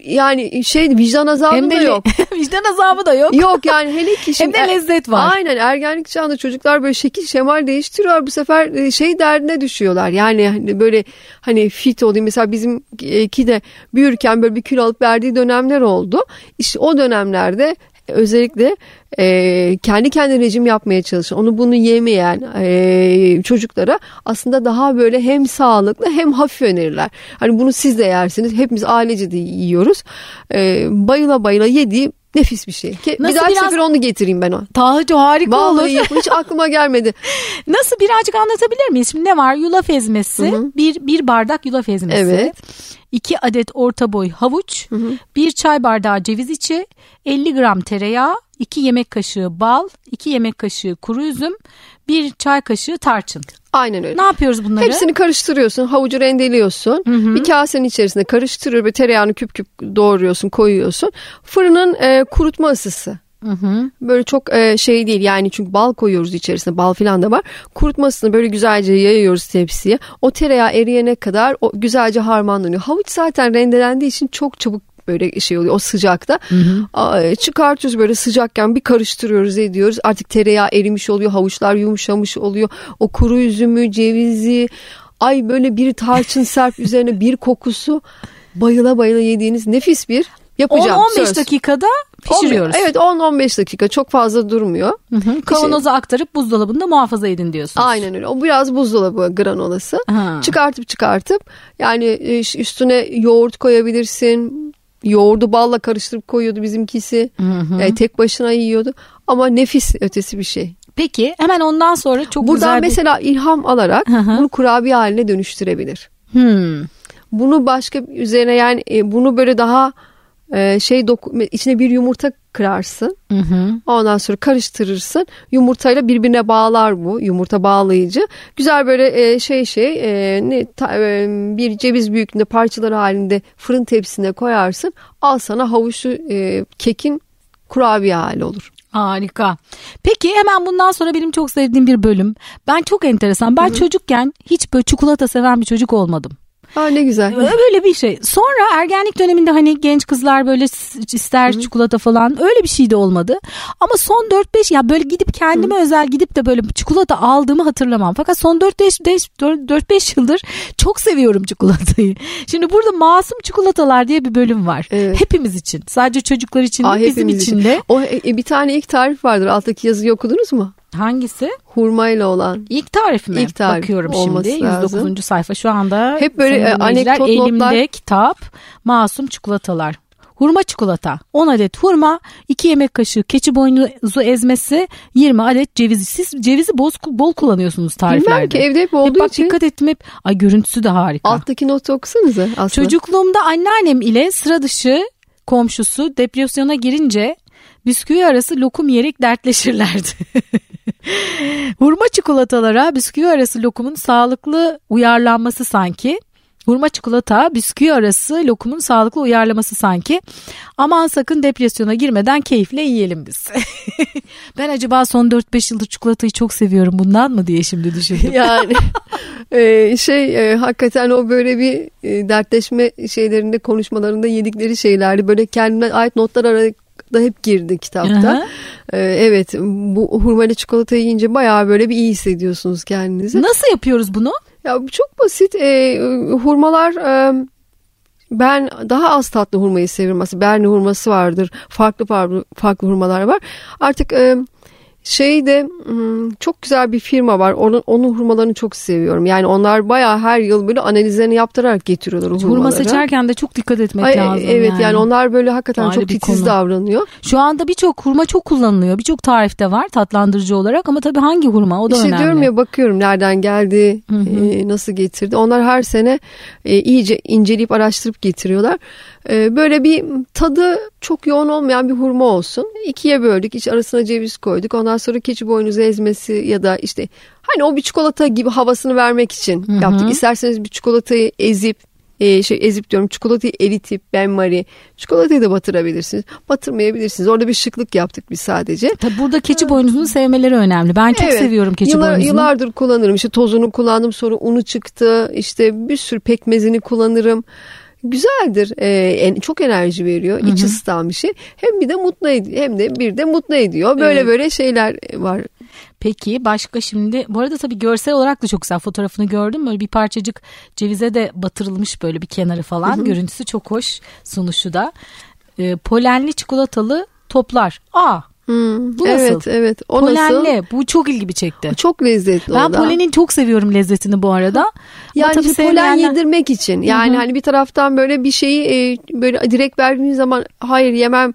yani şey vicdan azabı Hem de da yok. vicdan azabı da yok. Yok yani hele ki şimdi. Hem de lezzet var. Aynen ergenlik çağında çocuklar böyle şekil şemal değiştiriyor. Bu sefer e, şey derdine düşüyorlar. Yani hani böyle hani fit olayım. Mesela bizimki de büyürken böyle bir kilo alıp verdiği dönemler oldu. İşte o dönemlerde özellikle e, kendi kendine rejim yapmaya çalışan, onu bunu yemeyen e, çocuklara aslında daha böyle hem sağlıklı hem hafif önerirler. Hani bunu siz de yersiniz. Hepimiz ailece de yiyoruz. E, bayıla bayıla yediği nefis bir şey. Nasıl bir daha biraz... sefer onu getireyim ben o. Tahıcı harika Vallahi olur. hiç aklıma gelmedi. Nasıl birazcık anlatabilir miyiz? Şimdi ne var? Yulaf ezmesi. Hı-hı. Bir, bir bardak yulaf ezmesi. Evet. 2 adet orta boy havuç, hı hı. 1 çay bardağı ceviz içi, 50 gram tereyağı, 2 yemek kaşığı bal, 2 yemek kaşığı kuru üzüm, 1 çay kaşığı tarçın. Aynen öyle. Ne yapıyoruz bunları? Hepsini karıştırıyorsun. Havucu rendeliyorsun. Hı hı. Bir kasenin içerisinde karıştırıyor ve tereyağını küp küp doğruyorsun, koyuyorsun. Fırının e, kurutma ısısı. Hı hı. Böyle çok e, şey değil yani çünkü bal koyuyoruz içerisine bal falan da var. Kurutmasını böyle güzelce yayıyoruz tepsiye. O tereyağı eriyene kadar o güzelce harmanlanıyor. Havuç zaten rendelendiği için çok çabuk böyle şey oluyor o sıcakta. Hı hı. çıkartıyoruz böyle sıcakken bir karıştırıyoruz ediyoruz. Artık tereyağı erimiş oluyor, havuçlar yumuşamış oluyor. O kuru üzümü, cevizi, ay böyle bir tarçın serp üzerine bir kokusu bayıla bayıla yediğiniz nefis bir yapacağım 10-15 dakikada pişiriyoruz. 10, evet 10-15 dakika çok fazla durmuyor. Hı hı. Kavanoza aktarıp buzdolabında muhafaza edin diyorsunuz. Aynen öyle. O biraz buzdolabı granolası. Ha. Çıkartıp çıkartıp yani e, üstüne yoğurt koyabilirsin. Yoğurdu balla karıştırıp koyuyordu bizimkisi. Hı hı. Yani tek başına yiyordu. Ama nefis ötesi bir şey. Peki hemen ondan sonra çok Buradan güzel bir... mesela ilham alarak hı hı. bunu kurabiye haline dönüştürebilir. Hmm. Bunu başka üzerine yani e, bunu böyle daha e, şey doku, içine bir yumurta kırarsın. Hı hı. Ondan sonra karıştırırsın. Yumurtayla birbirine bağlar bu. Yumurta bağlayıcı. Güzel böyle e, şey şey e, ne ta, e, bir ceviz büyüklüğünde parçalar halinde fırın tepsisine koyarsın. Al sana havuçlu e, kekin kurabiye hali olur. Harika. Peki hemen bundan sonra benim çok sevdiğim bir bölüm. Ben çok enteresan. Ben Hı-hı. çocukken hiç böyle çikolata seven bir çocuk olmadım. Aa ne güzel. Böyle bir şey. Sonra ergenlik döneminde hani genç kızlar böyle ister Hı. çikolata falan öyle bir şey de olmadı. Ama son 4-5 ya böyle gidip kendime Hı. özel gidip de böyle çikolata aldığımı hatırlamam. Fakat son 4-5 yıldır çok seviyorum çikolatayı. Şimdi burada masum çikolatalar diye bir bölüm var. Evet. Hepimiz için. Sadece çocuklar için Aa, bizim için de. O e, bir tane ilk tarif vardır. Alttaki yazıyı okudunuz mu? Hangisi? Hurmayla olan. İlk tarif mi? İlk tarif Bakıyorum şimdi. 109. Lazım. sayfa şu anda. Hep böyle e, anekdot elimde notlar. kitap. Masum çikolatalar. Hurma çikolata 10 adet hurma 2 yemek kaşığı keçi boynuzu ezmesi 20 adet ceviz. Siz cevizi bol, bol kullanıyorsunuz tariflerde. Bilmem ki evde hep olduğu hep bak, için. Dikkat ettim hep. Ay görüntüsü de harika. Alttaki notu okusanıza aslında. Çocukluğumda anneannem ile sıra dışı komşusu depresyona girince bisküvi arası lokum yiyerek dertleşirlerdi. Hurma çikolatalara bisküvi arası lokumun sağlıklı uyarlanması sanki. Hurma çikolata, bisküvi arası lokumun sağlıklı uyarlaması sanki. Aman sakın depresyona girmeden keyifle yiyelim biz. ben acaba son 4-5 yıldır çikolatayı çok seviyorum bundan mı diye şimdi düşündüm. yani e, şey e, hakikaten o böyle bir e, dertleşme şeylerinde konuşmalarında yedikleri şeylerdi. Böyle kendine ait notlar ararak da hep girdi kitapta. Ee, evet bu hurmalı çikolata yiyince bayağı böyle bir iyi hissediyorsunuz kendinizi. Nasıl yapıyoruz bunu? Ya çok basit. Ee, hurmalar e, ben daha az tatlı hurmayı seviyorum. Mesela Berni hurması vardır. Farklı farklı, farklı hurmalar var. Artık e, Şeyde hmm, çok güzel bir firma var. Onun, onun hurmalarını çok seviyorum. Yani onlar bayağı her yıl böyle analizlerini yaptırarak getiriyorlar o hurmaları. Hurma seçerken de çok dikkat etmek Ay, lazım. Evet yani. yani onlar böyle hakikaten Ayrı çok titiz konu. davranıyor. Şu anda birçok hurma çok kullanılıyor. Birçok tarifte var tatlandırıcı olarak ama tabii hangi hurma o da İşte önemli. diyorum ya bakıyorum nereden geldi, e, nasıl getirdi. Onlar her sene e, iyice inceleyip araştırıp getiriyorlar. E, böyle bir tadı çok yoğun olmayan bir hurma olsun. İkiye böldük, iç arasına ceviz koyduk. Ondan sonra keçi boynuzu ezmesi ya da işte hani o bir çikolata gibi havasını vermek için yaptık. İsterseniz bir çikolatayı ezip e, şey ezip diyorum çikolatayı eritip benmari çikolatayı da batırabilirsiniz. Batırmayabilirsiniz. Orada bir şıklık yaptık biz sadece. Tabii burada keçi boynuzunu sevmeleri önemli. Ben çok Evet. seviyorum keçi Yıllar, boynuzunu. Yıllardır kullanırım. İşte tozunu kullandım sonra unu çıktı. İşte bir sürü pekmezini kullanırım. Güzeldir. Ee, çok enerji veriyor. İç ısıtan bir şey. Hem bir de mutlu ediyor. Hem de bir de mutlu ediyor. Böyle Evet. böyle şeyler var. Peki başka şimdi bu arada tabii görsel olarak da çok güzel fotoğrafını gördüm. Böyle bir parçacık cevize de batırılmış böyle bir kenarı falan. Görüntüsü çok hoş sunuşu da. Ee, polenli çikolatalı toplar. Aa Hmm, Bu nasıl? Evet evet. O nasıl? bu çok ilgimi çekti. Çok lezzetli Ben o da. polenin çok seviyorum lezzetini bu arada. Yani tabii işte polen sevmeyenler- yedirmek için. Yani hani bir taraftan böyle bir şeyi e, böyle direkt verdiğiniz zaman hayır yemem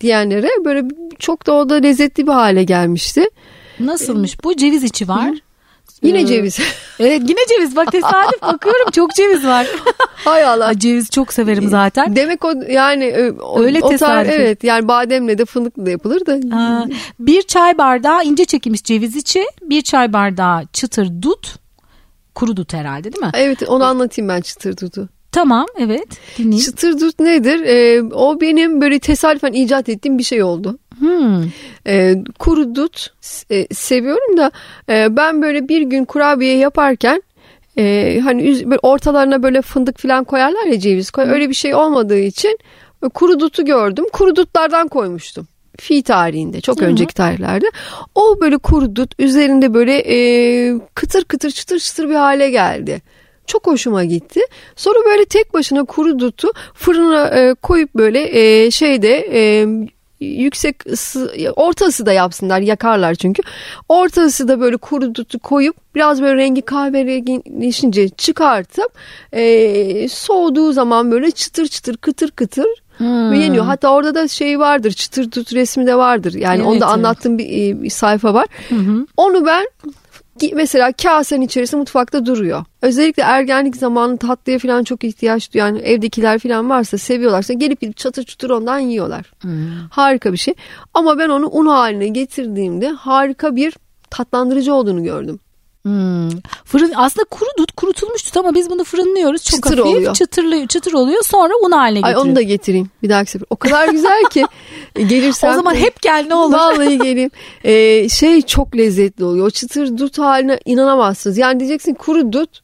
diyenlere böyle çok da o da lezzetli bir hale gelmişti. Nasılmış bu ceviz içi var. Yine Ee, ceviz. Evet yine ceviz bak tesadüf bakıyorum çok ceviz var. Hay Allah. Ceviz çok severim zaten. Demek o yani o, Öyle o tar- evet yani bademle de fındıkla da yapılır da. Aa, bir çay bardağı ince çekilmiş ceviz içi, bir çay bardağı çıtır dut, kuru dut herhalde değil mi? Evet onu anlatayım ben çıtır dudu. Tamam evet dinleyeyim. Çıtır dut nedir? E, o benim böyle tesadüfen icat ettiğim bir şey oldu. Hmm. E, kuru dut e, seviyorum da e, ben böyle bir gün kurabiye yaparken e, hani üz- böyle ortalarına böyle fındık falan koyarlar ya ceviz koy. Öyle bir şey olmadığı için e, kuru dutu gördüm. Kuru dutlardan koymuştum. Fi tarihinde çok Hı hı. önceki tarihlerde o böyle kuru dut üzerinde böyle e, kıtır kıtır çıtır çıtır bir hale geldi. Çok hoşuma gitti. Sonra böyle tek başına kuru dutu fırına e, koyup böyle e, şeyde e, yüksek ısı, orta ısıda yapsınlar yakarlar çünkü. Orta ısıda böyle kuru dutu koyup biraz böyle rengi kahverengileşince çıkartıp e, soğuduğu zaman böyle çıtır çıtır kıtır kıtır Hmm. yeniyor. Hatta orada da şey vardır çıtır tut resmi de vardır. Yani Evet, onu da evet. anlattığım bir, e, bir sayfa var. Hı hı. Onu ben mesela kasenin içerisinde mutfakta duruyor. Özellikle ergenlik zamanı tatlıya falan çok ihtiyaç duyan evdekiler falan varsa seviyorlarsa gelip gidip çatır çutur ondan yiyorlar. Hmm. Harika bir şey. Ama ben onu un haline getirdiğimde harika bir tatlandırıcı olduğunu gördüm. Hmm. Fırın aslında kuru dut kurutulmuş dut ama biz bunu fırınlıyoruz çok Çıtır hafif oluyor. çıtırlı çıtır oluyor sonra un haline Ay getiriyoruz. onu da getireyim bir dahaki sefer. O kadar güzel ki gelirsem. O zaman hep gel ne olur. Vallahi geleyim. Ee, şey çok lezzetli oluyor. O çıtır dut haline inanamazsınız. Yani diyeceksin kuru dut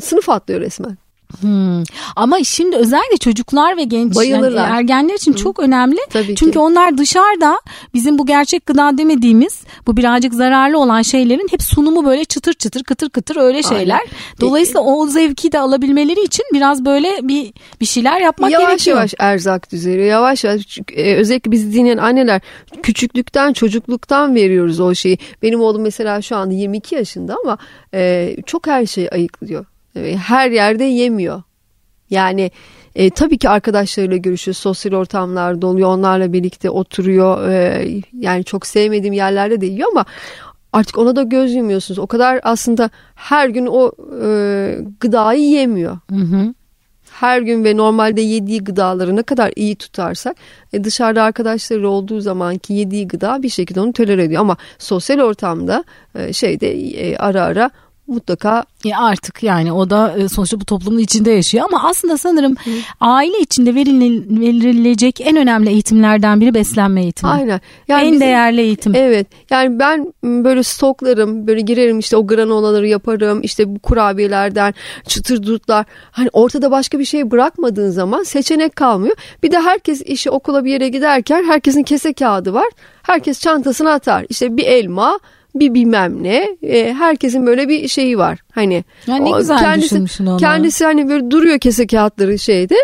sınıf atlıyor resmen. Hmm. Ama şimdi özellikle çocuklar ve genç yani ergenler için çok önemli. Tabii Çünkü ki. onlar dışarıda bizim bu gerçek gıda demediğimiz bu birazcık zararlı olan şeylerin hep sunumu böyle çıtır çıtır kıtır kıtır öyle şeyler. Aynen. Dolayısıyla o zevki de alabilmeleri için biraz böyle bir bir şeyler yapmak yavaş gerekiyor. yavaş erzak düzeliyor. Yavaş yavaş e, özellikle bizi dinleyen anneler küçüklükten çocukluktan veriyoruz o şeyi. Benim oğlum mesela şu anda 22 yaşında ama e, çok her şeyi ayıklıyor. E, her yerde yemiyor. Yani e, tabii ki arkadaşlarıyla görüşüyor, sosyal ortamlarda oluyor, onlarla birlikte oturuyor. E, yani çok sevmediğim yerlerde de yiyor ama artık ona da göz yumuyorsunuz. O kadar aslında her gün o e, gıdayı yemiyor Hı hı. her gün ve normalde yediği gıdaları ne kadar iyi tutarsak e, dışarıda arkadaşları olduğu zamanki yediği gıda bir şekilde onu tolere ediyor ama sosyal ortamda e, şeyde e, ara ara mutlaka Ya artık yani o da e, sonuçta bu toplumun içinde yaşıyor. Ama aslında sanırım aile içinde veril- verilecek en önemli eğitimlerden biri beslenme eğitimi. aynen. Yani en bizim- değerli eğitim. Evet. Yani ben böyle stoklarım böyle girerim işte o granolaları yaparım işte bu kurabiyelerden çıtır dutlar hani ortada başka bir şey bırakmadığın zaman seçenek kalmıyor. Bir de herkes işi okula bir yere giderken herkesin kese kağıdı var. Herkes çantasına atar. İşte bir elma bir bilmem ne. E, herkesin böyle bir şeyi var. Hani ya ne o, güzel kendisi, düşünmüşsün onu. Kendisi hani böyle duruyor kese kağıtları şeyde.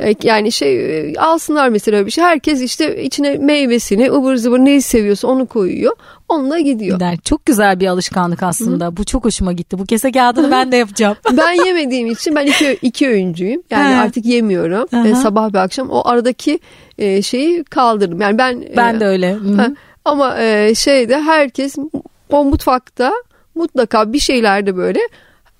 E, yani şey e, alsınlar mesela bir şey. Herkes işte içine meyvesini ıvır zıvır neyi seviyorsa onu koyuyor. Onunla gidiyor. Gider. Çok güzel bir alışkanlık aslında. Hı-hı. Bu çok hoşuma gitti. Bu kese kağıdını ben de yapacağım. ben yemediğim için ben iki, iki öğüncüyüm. Yani He. artık yemiyorum. E, sabah ve akşam o aradaki e, şeyi kaldırdım. Yani ben ben e, de öyle. Hı. Ama e, şeyde herkes o mutfakta mutlaka bir şeylerde böyle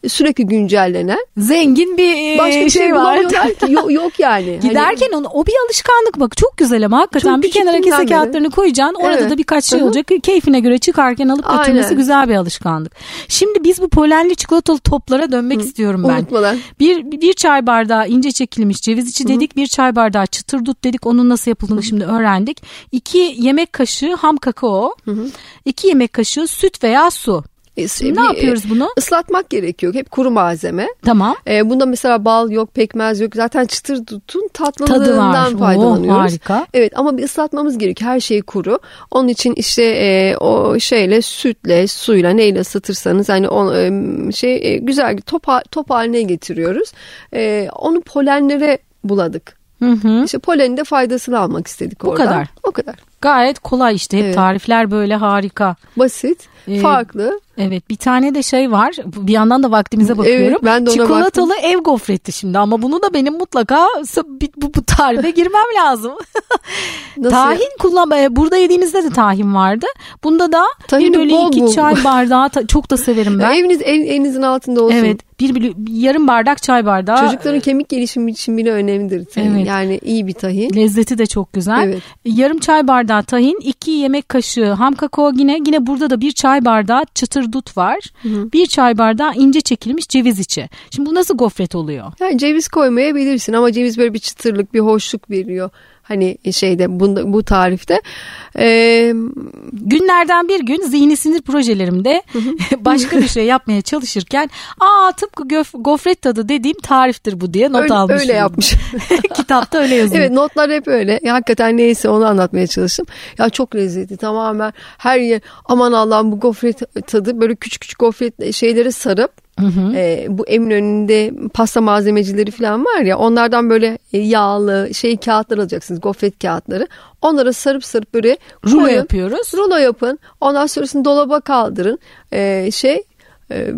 sürekli güncellenen zengin bir başka bir şey, şey var. ki. Yok, yok yani. Hani Giderken hani, onu o bir alışkanlık bak çok güzel ama hakikaten bir kenara kese kağıtlarını koyacaksın. Orada evet. da birkaç şey olacak. Keyfine göre çıkarken alıp götürmesi Aynen. güzel bir alışkanlık. Şimdi biz bu polenli çikolatalı toplara dönmek Hı. istiyorum ben. Unutmadan. Bir bir çay bardağı ince çekilmiş ceviz içi dedik. Hı. Bir çay bardağı çıtır dut dedik. Onun nasıl yapıldığını Hı. şimdi öğrendik. İki yemek kaşığı ham kakao. Hı. İki yemek kaşığı süt veya su. E, ne yapıyoruz bunu? Islatmak gerekiyor. Hep kuru malzeme. Tamam. E, bunda mesela bal yok, pekmez yok. Zaten çıtır tutun tatlılığından faydalanıyoruz. Oh, harika. Evet ama bir ıslatmamız gerekiyor. Her şey kuru. Onun için işte e, o şeyle sütle, suyla neyle ısıtırsanız hani o e, şey e, güzel top top haline getiriyoruz. E, onu polenlere buladık. Hı hı. İşte polenin de faydasını almak istedik Bu oradan. kadar. O kadar. Gayet kolay işte. Hep evet. tarifler böyle harika. Basit, ee, farklı. Evet bir tane de şey var bir yandan da vaktimize bakıyorum. Evet, ben de ona Çikolatalı baktım. ev gofreti şimdi ama bunu da benim mutlaka bu, bu tarife girmem lazım. tahin kullan e, burada yediğimizde de tahin vardı. Bunda da Tahini bir bölü iki çay bardağı çok da severim ben. Eviniz el, elinizin altında olsun. Evet bir, bir yarım bardak çay bardağı. Çocukların kemik gelişimi için bile önemlidir. Tahin. Evet. Yani iyi bir tahin. Lezzeti de çok güzel. Evet. Yarım çay bardağı tahin, iki yemek kaşığı ham kakao yine. Yine burada da bir çay bardağı çıtır dut var. Hı hı. Bir çay bardağı ince çekilmiş ceviz içi. Şimdi bu nasıl gofret oluyor? Yani ceviz koymayabilirsin ama ceviz böyle bir çıtırlık, bir hoşluk veriyor. Hani şeyde bunda, bu tarifte. Ee, Günlerden bir gün zihni sinir projelerimde başka bir şey yapmaya çalışırken aa tıpkı göf, gofret tadı dediğim tariftir bu diye not öyle, almışım. Öyle yapmış. Kitapta öyle yazıyor. Evet notlar hep öyle. Ya, hakikaten neyse onu anlatmaya çalıştım. Ya çok lezzetli tamamen her yer aman Allah'ım bu gofret tadı böyle küçük küçük gofret şeyleri sarıp Hı hı. E, bu önünde pasta malzemecileri falan var ya onlardan böyle e, yağlı şey kağıtlar alacaksınız gofret kağıtları. Onlara sarıp sarıp böyle rulo koyun, yapıyoruz. Rulo yapın. Ondan sonrasını dolaba kaldırın. E, şey e,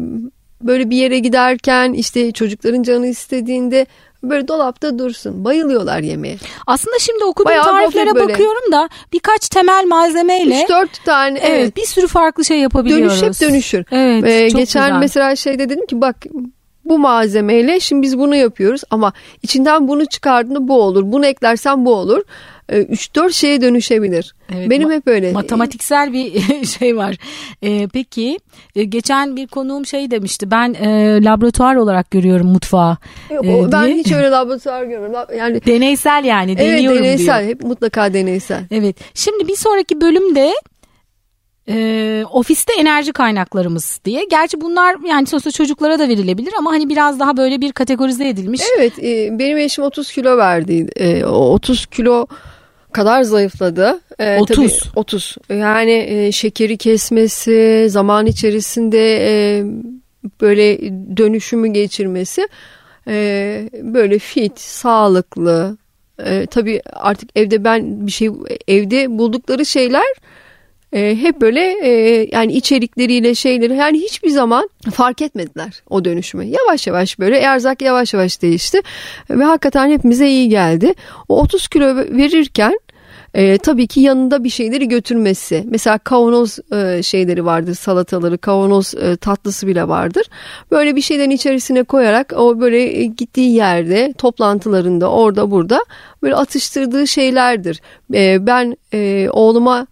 böyle bir yere giderken işte çocukların canı istediğinde böyle dolapta dursun. Bayılıyorlar yemeğe. Aslında şimdi okuduğum Bayağı tariflere bakıyorum da birkaç temel malzemeyle 3-4 tane evet, evet bir sürü farklı şey yapabiliyoruz. Dönüş hep dönüşür. Evet, ee, geçen güzel. mesela şeyde dedim ki bak bu malzemeyle şimdi biz bunu yapıyoruz ama içinden bunu çıkardığında bu olur. Bunu eklersen bu olur. 3-4 e, şeye dönüşebilir. Evet, Benim hep öyle. Matematiksel bir şey var. Ee, peki e, geçen bir konuğum şey demişti. Ben e, laboratuvar olarak görüyorum mutfağı. Yok, e, ben hiç öyle laboratuvar görmüyorum. Yani deneysel yani deniyorum evet, deneysel. diyor. Hep mutlaka deneysel. Evet. Şimdi bir sonraki bölümde e, ofiste enerji kaynaklarımız diye. Gerçi bunlar yani sonuçta çocuklara da verilebilir ama hani biraz daha böyle bir kategorize edilmiş. Evet e, benim eşim 30 kilo verdi. E, 30 kilo kadar zayıfladı. Ee, 30. Tabii, 30. Yani e, şekeri kesmesi, zaman içerisinde e, böyle dönüşümü geçirmesi e, böyle fit, sağlıklı. E, tabii artık evde ben bir şey evde buldukları şeyler e, hep böyle e, yani içerikleriyle şeyleri yani hiçbir zaman fark etmediler o dönüşümü. Yavaş yavaş böyle erzak yavaş yavaş değişti ve hakikaten hepimize iyi geldi. O 30 kilo verirken e, tabii ki yanında bir şeyleri götürmesi. Mesela kavanoz e, şeyleri vardır salataları kavanoz e, tatlısı bile vardır. Böyle bir şeylerin içerisine koyarak o böyle gittiği yerde toplantılarında orada burada böyle atıştırdığı şeylerdir. E, ben e, oğluma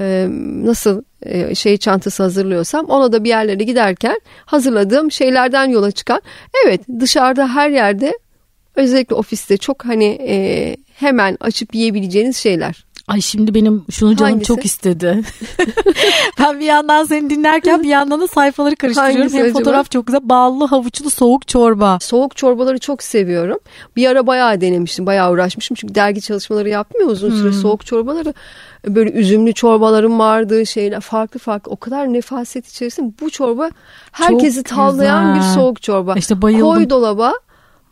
e, nasıl e, şey çantası hazırlıyorsam ona da bir yerlere giderken hazırladığım şeylerden yola çıkan evet dışarıda her yerde özellikle ofiste çok hani e, hemen açıp yiyebileceğiniz şeyler. Ay şimdi benim şunu canım Hangisi? çok istedi. ben bir yandan seni dinlerken bir yandan da sayfaları karıştırıyorum. Hangisi Hem acaba? fotoğraf çok güzel. Ballı havuçlu soğuk çorba. Soğuk çorbaları çok seviyorum. Bir ara bayağı denemiştim, bayağı uğraşmıştım. Çünkü dergi çalışmaları yaptım ya uzun Hmm. süre soğuk çorbaları. Böyle üzümlü çorbalarım vardı, şeyler farklı farklı. O kadar nefaset içerisinde bu çorba herkesi Çok tavlayan bir soğuk çorba. İşte bayıldım. Koy dolaba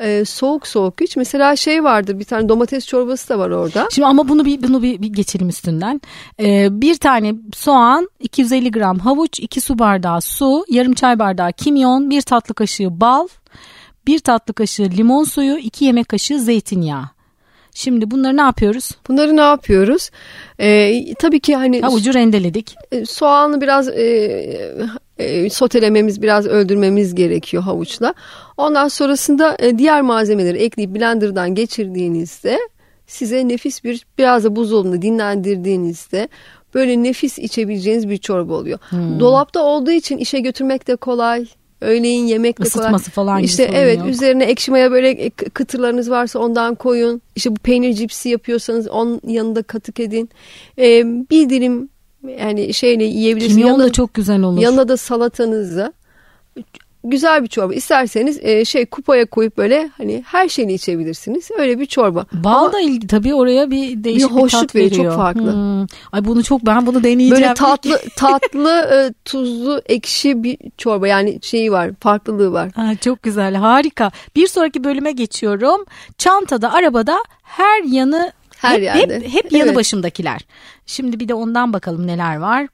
e, soğuk soğuk iç. Mesela şey vardır bir tane domates çorbası da var orada. Şimdi ama bunu bir bunu bir, bir geçelim üstünden. Ee, bir tane soğan, 250 gram havuç, 2 su bardağı su, yarım çay bardağı kimyon, bir tatlı kaşığı bal, bir tatlı kaşığı limon suyu, 2 yemek kaşığı zeytinyağı. Şimdi bunları ne yapıyoruz? Bunları ne yapıyoruz? E, tabii ki hani Havucu rendeledik. E, soğanı biraz e, e, sotelememiz, biraz öldürmemiz gerekiyor havuçla. Ondan sonrasında e, diğer malzemeleri ekleyip blenderdan geçirdiğinizde size nefis bir biraz da buzdolabında dinlendirdiğinizde böyle nefis içebileceğiniz bir çorba oluyor. Hmm. Dolapta olduğu için işe götürmek de kolay. Öğleyin yemek de kolay. Isıtması falan gibi İşte evet yok. üzerine ekşi maya böyle e, kıtırlarınız varsa ondan koyun. İşte bu peynir cipsi yapıyorsanız onun yanında katık edin. E, bir dilim yani şeyle yiyebilirsiniz. Kimyon da çok güzel olur. Yanına da salatanızı güzel bir çorba. İsterseniz e, şey kupaya koyup böyle hani her şeyini içebilirsiniz. Öyle bir çorba. Bal Ama da ilgi tabii oraya bir değişik Bir bir, tat veriyor. çok farklı. Hmm. Ay bunu çok ben bunu deneyeceğim. böyle tatlı tatlı e, tuzlu ekşi bir çorba yani şeyi var farklılığı var. Ha, çok güzel harika. Bir sonraki bölüme geçiyorum. Çantada arabada her yanı Her hep, yerde. hep, hep yanı Evet. başındakiler. Şimdi bir de ondan bakalım neler var.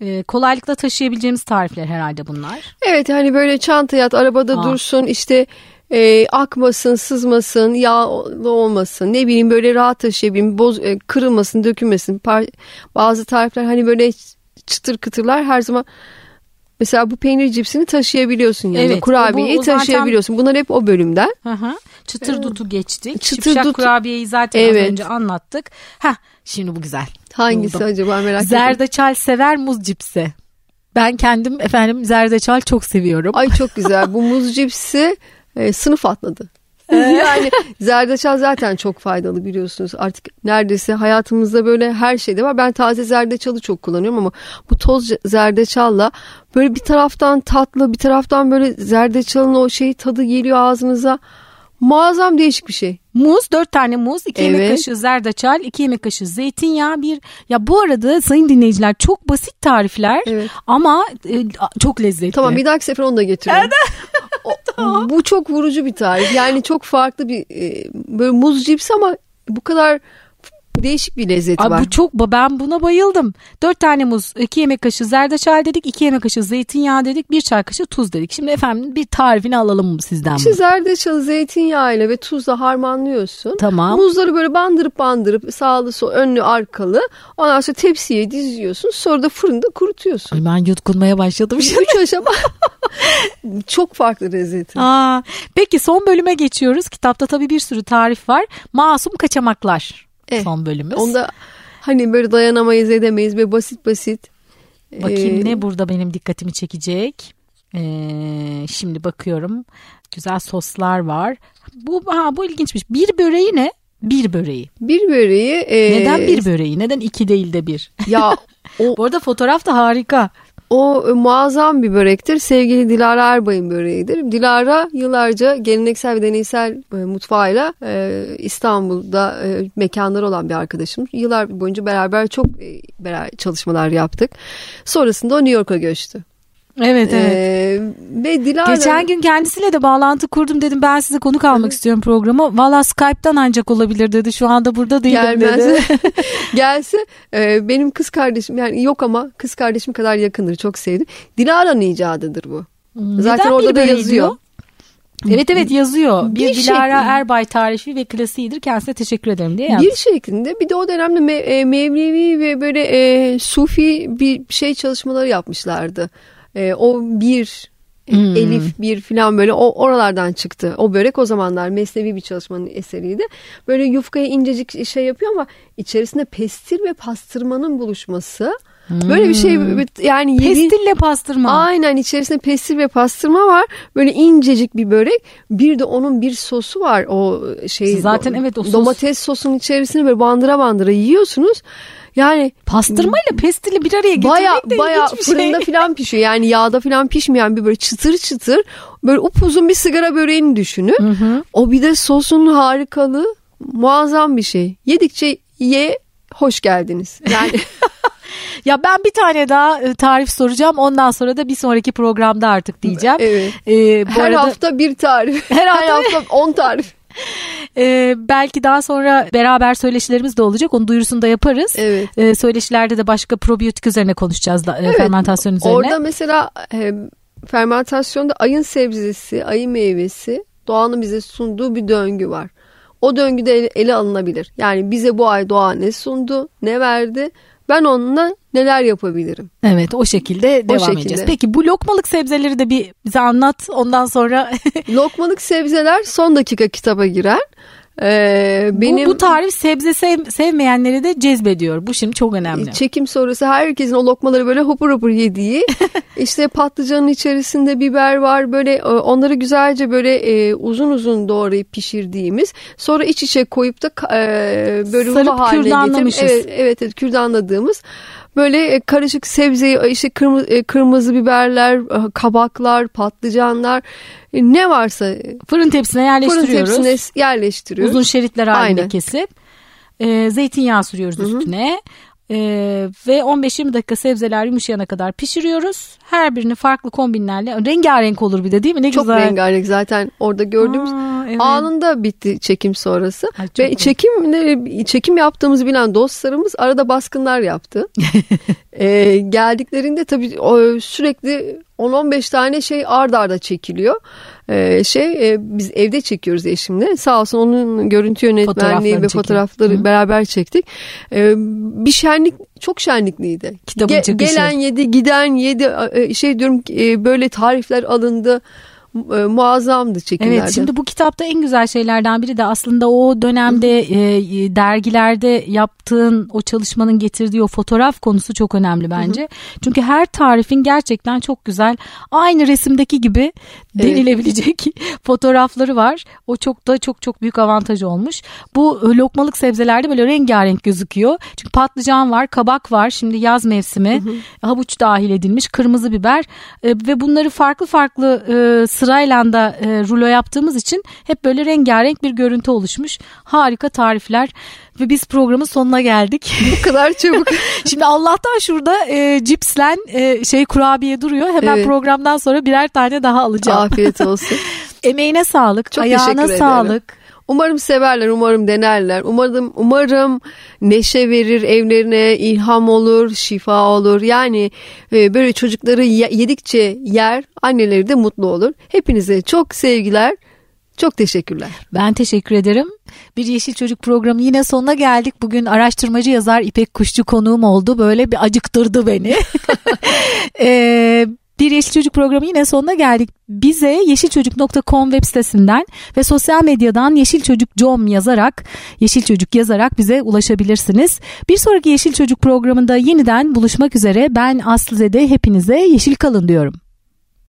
Ee, kolaylıkla taşıyabileceğimiz tarifler herhalde bunlar. Evet hani böyle çantaya at arabada Aa. dursun işte e, akmasın sızmasın yağlı olmasın ne bileyim böyle rahat taşıyabileyim boz, e, kırılmasın dökülmesin. Par- bazı tarifler hani böyle çıtır kıtırlar her zaman Mesela bu peynir cipsini taşıyabiliyorsun yanında. Evet, Kurabiyeyi o zaten- taşıyabiliyorsun. Bunlar hep o bölümden. Hı hı. Çıtır dutu geçtik. Çıtır Şipşak dutu- kurabiyeyi zaten Evet. az önce anlattık. Heh, şimdi bu güzel. Hangisi Buldum. acaba merak ettim. Zerdeçal sever muz cipsi. Ben kendim efendim zerdeçal çok seviyorum. Ay çok güzel. Bu muz cipsi e, sınıf atladı. yani zerdeçal zaten çok faydalı biliyorsunuz. Artık neredeyse hayatımızda böyle her şeyde var. Ben taze zerdeçalı çok kullanıyorum ama bu toz zerdeçalla böyle bir taraftan tatlı bir taraftan böyle zerdeçalın o şey tadı geliyor ağzınıza. Muazzam değişik bir şey. Muz, dört tane muz, iki yemek Evet. kaşığı zerdeçal, iki yemek kaşığı zeytinyağı, bir... Ya bu arada sayın dinleyiciler çok basit tarifler Evet. ama e, çok lezzetli. Tamam bir dahaki sefer onu da getiriyorum. O- Bu çok vurucu bir tarif. Yani çok farklı bir e, böyle muz cips ama bu kadar değişik bir lezzeti Ay, var. bu çok ben buna bayıldım. Dört tane muz, iki yemek kaşığı zerdeçal dedik, iki yemek kaşığı zeytinyağı dedik, bir çay kaşığı tuz dedik. Şimdi efendim bir tarifini alalım sizden. Bunu. zerdeçalı zeytinyağıyla ve tuzla harmanlıyorsun. Tamam. Muzları böyle bandırıp bandırıp sağlı sol önlü arkalı. Ondan sonra tepsiye diziyorsun. Sonra da fırında kurutuyorsun. Ay ben yutkunmaya başladım şimdi. Üç aşama. Çok farklı lezzeti. Aa, peki son bölüme geçiyoruz. Kitapta tabii bir sürü tarif var. Masum kaçamaklar Evet. son bölümümüz. Onda hani böyle dayanamayız edemeyiz ve basit basit. Bakayım Ee, ne burada benim dikkatimi çekecek. Ee, şimdi bakıyorum. Güzel soslar var. Bu ha, bu ilginçmiş. Bir böreği ne? Bir böreği. Bir böreği. e, Neden bir böreği? Neden iki değil de bir? Ya o, Bu arada fotoğraf da harika. O muazzam bir börektir. Sevgili Dilara Erbay'ın böreğidir. Dilara yıllarca geleneksel ve deneysel e, mutfağıyla e, İstanbul'da e, mekanları olan bir arkadaşım. Yıllar boyunca beraber çok e, beraber çalışmalar yaptık. Sonrasında o New York'a göçtü. Evet evet. E, ve Dilara... Geçen gün kendisiyle de bağlantı kurdum dedim ben size konuk almak istiyorum programa. Valla Skype'tan ancak olabilir dedi. Şu anda burada değilim Gelmez. dedi. Gelse e, benim kız kardeşim yani yok ama kız kardeşim kadar yakındır çok sevdim. Dilara'nın icadıdır bu. Zaten Neden orada da yazıyor. diyor? Evet evet yazıyor. Bir, Bir Dilara şekli- Erbay tarifi ve klasiğidir. Kendisine teşekkür ederim diye yazmış. Bir şeklinde bir de o dönemde me- e, Mevlevi ve böyle e, Sufi bir şey çalışmaları yapmışlardı. E, o bir Hmm. Elif bir falan böyle o oralardan çıktı. O börek o zamanlar mesnevi bir çalışmanın eseriydi. Böyle yufkaya incecik şey yapıyor ama içerisinde pestil ve pastırmanın buluşması Böyle bir şey Hmm. yani yedi- Pestille pastırma. Aynen içerisinde pestil ve pastırma var. Böyle incecik bir börek. Bir de onun bir sosu var. O şey Zaten evet o sos. domates sosun içerisine böyle bandıra bandıra yiyorsunuz. Yani Pastırma ile pestili bir araya getirmek baya de baya şey. fırında falan pişiyor. Yani yağda falan pişmeyen bir böyle çıtır çıtır böyle upuzun bir sigara böreğini düşünün. O bir de sosun harikalığı muazzam bir şey. Yedikçe ye hoş geldiniz. Yani Ya ben bir tane daha e, tarif soracağım. Ondan sonra da bir sonraki programda artık diyeceğim. evet. Ee, bu Her arada hafta bir tarif. Her Her hafta- hafta 10 tarif. e, belki daha sonra beraber söyleşilerimiz de olacak. Onu duyurusunu da yaparız. Evet. E, söyleşilerde de başka probiyotik üzerine konuşacağız da, e, Evet, fermentasyon üzerine. Orada mesela e, fermentasyonda ayın sebzesi, ayın meyvesi doğanın bize sunduğu bir döngü var. O döngüde ele, alınabilir. Yani bize bu ay doğa ne sundu, ne verdi? Ben onunla neler yapabilirim? Evet o şekilde devam şekilde. edeceğiz. Peki bu lokmalık sebzeleri de bir bize anlat. Ondan sonra Lokmalık sebzeler son dakika kitaba girer. Ee, benim bu, bu tarif sebze sev- sevmeyenleri de cezbediyor. Bu şimdi çok önemli. çekim sonrası herkesin o lokmaları böyle hopur hopur yediği işte patlıcanın içerisinde biber var böyle e, onları güzelce böyle e, uzun uzun doğrayıp pişirdiğimiz sonra iç içe koyup da e, böyle Sarıp haline getirip evet, evet evet kürdanladığımız böyle e, karışık sebzeyi işte kırmızı, kırmızı biberler e, kabaklar patlıcanlar e, ne varsa Fırın fırın yerleştiriyoruz. tepsine yerleştiriyoruz. Uzun şeritler halinde Aynen. kesip e, zeytinyağı sürüyoruz üstüne. E, ve 15-20 dakika sebzeler yumuşayana kadar pişiriyoruz. Her birini farklı kombinlerle rengarenk olur bir de değil mi? Ne Çok güzel. rengarenk zaten orada gördüğümüz Aa, evet. anında bitti çekim sonrası. Ay, Ve çekim çekim yaptığımızı bilen dostlarımız arada baskınlar yaptı. Ee, geldiklerinde tabii o sürekli 10-15 tane şey ard arda çekiliyor. Ee, şey e, biz evde çekiyoruz eşimle. Sağ olsun onun görüntü yönetmenliği ve fotoğrafları Hı. beraber çektik. Ee, bir şenlik çok şenlikliydi. Kitabın çıkışı. Gelen yedi, giden yedi e, şey diyorum e, böyle tarifler alındı. E, muazzamdı çekimlerde. Evet şimdi bu kitapta en güzel şeylerden biri de aslında o dönemde e, e, dergilerde yaptığın o çalışmanın getirdiği o fotoğraf konusu çok önemli bence. Çünkü her tarifin gerçekten çok güzel aynı resimdeki gibi denilebilecek fotoğrafları var. O çok da çok çok büyük avantaj olmuş. Bu e, lokmalık sebzelerde böyle rengarenk gözüküyor. Çünkü patlıcan var, kabak var. Şimdi yaz mevsimi. Havuç dahil edilmiş, kırmızı biber e, ve bunları farklı farklı e, sırayla da e, rulo yaptığımız için hep böyle rengarenk bir görüntü oluşmuş. Harika tarifler ve biz programın sonuna geldik. bu kadar çabuk. Şimdi Allah'tan şurada e, cipslen e, şey kurabiye duruyor. Hemen Evet. programdan sonra birer tane daha alacağım. Afiyet olsun. Emeğine sağlık, Çok ayağına sağlık. Umarım severler, umarım denerler. Umarım umarım neşe verir, evlerine ilham olur, şifa olur. Yani e, böyle çocukları ye- yedikçe yer, anneleri de mutlu olur. Hepinize çok sevgiler. Çok teşekkürler. Ben teşekkür ederim. Bir Yeşil Çocuk programı yine sonuna geldik. Bugün araştırmacı yazar İpek Kuşçu konuğum oldu. Böyle bir acıktırdı beni. Ee, bir Yeşil Çocuk programı yine sonuna geldik. Bize yeşilçocuk.com web sitesinden ve sosyal medyadan Yeşil Çocuk com yazarak, Yeşil Çocuk yazarak bize ulaşabilirsiniz. Bir sonraki Yeşil Çocuk programında yeniden buluşmak üzere. Ben Aslı Zede hepinize yeşil kalın diyorum.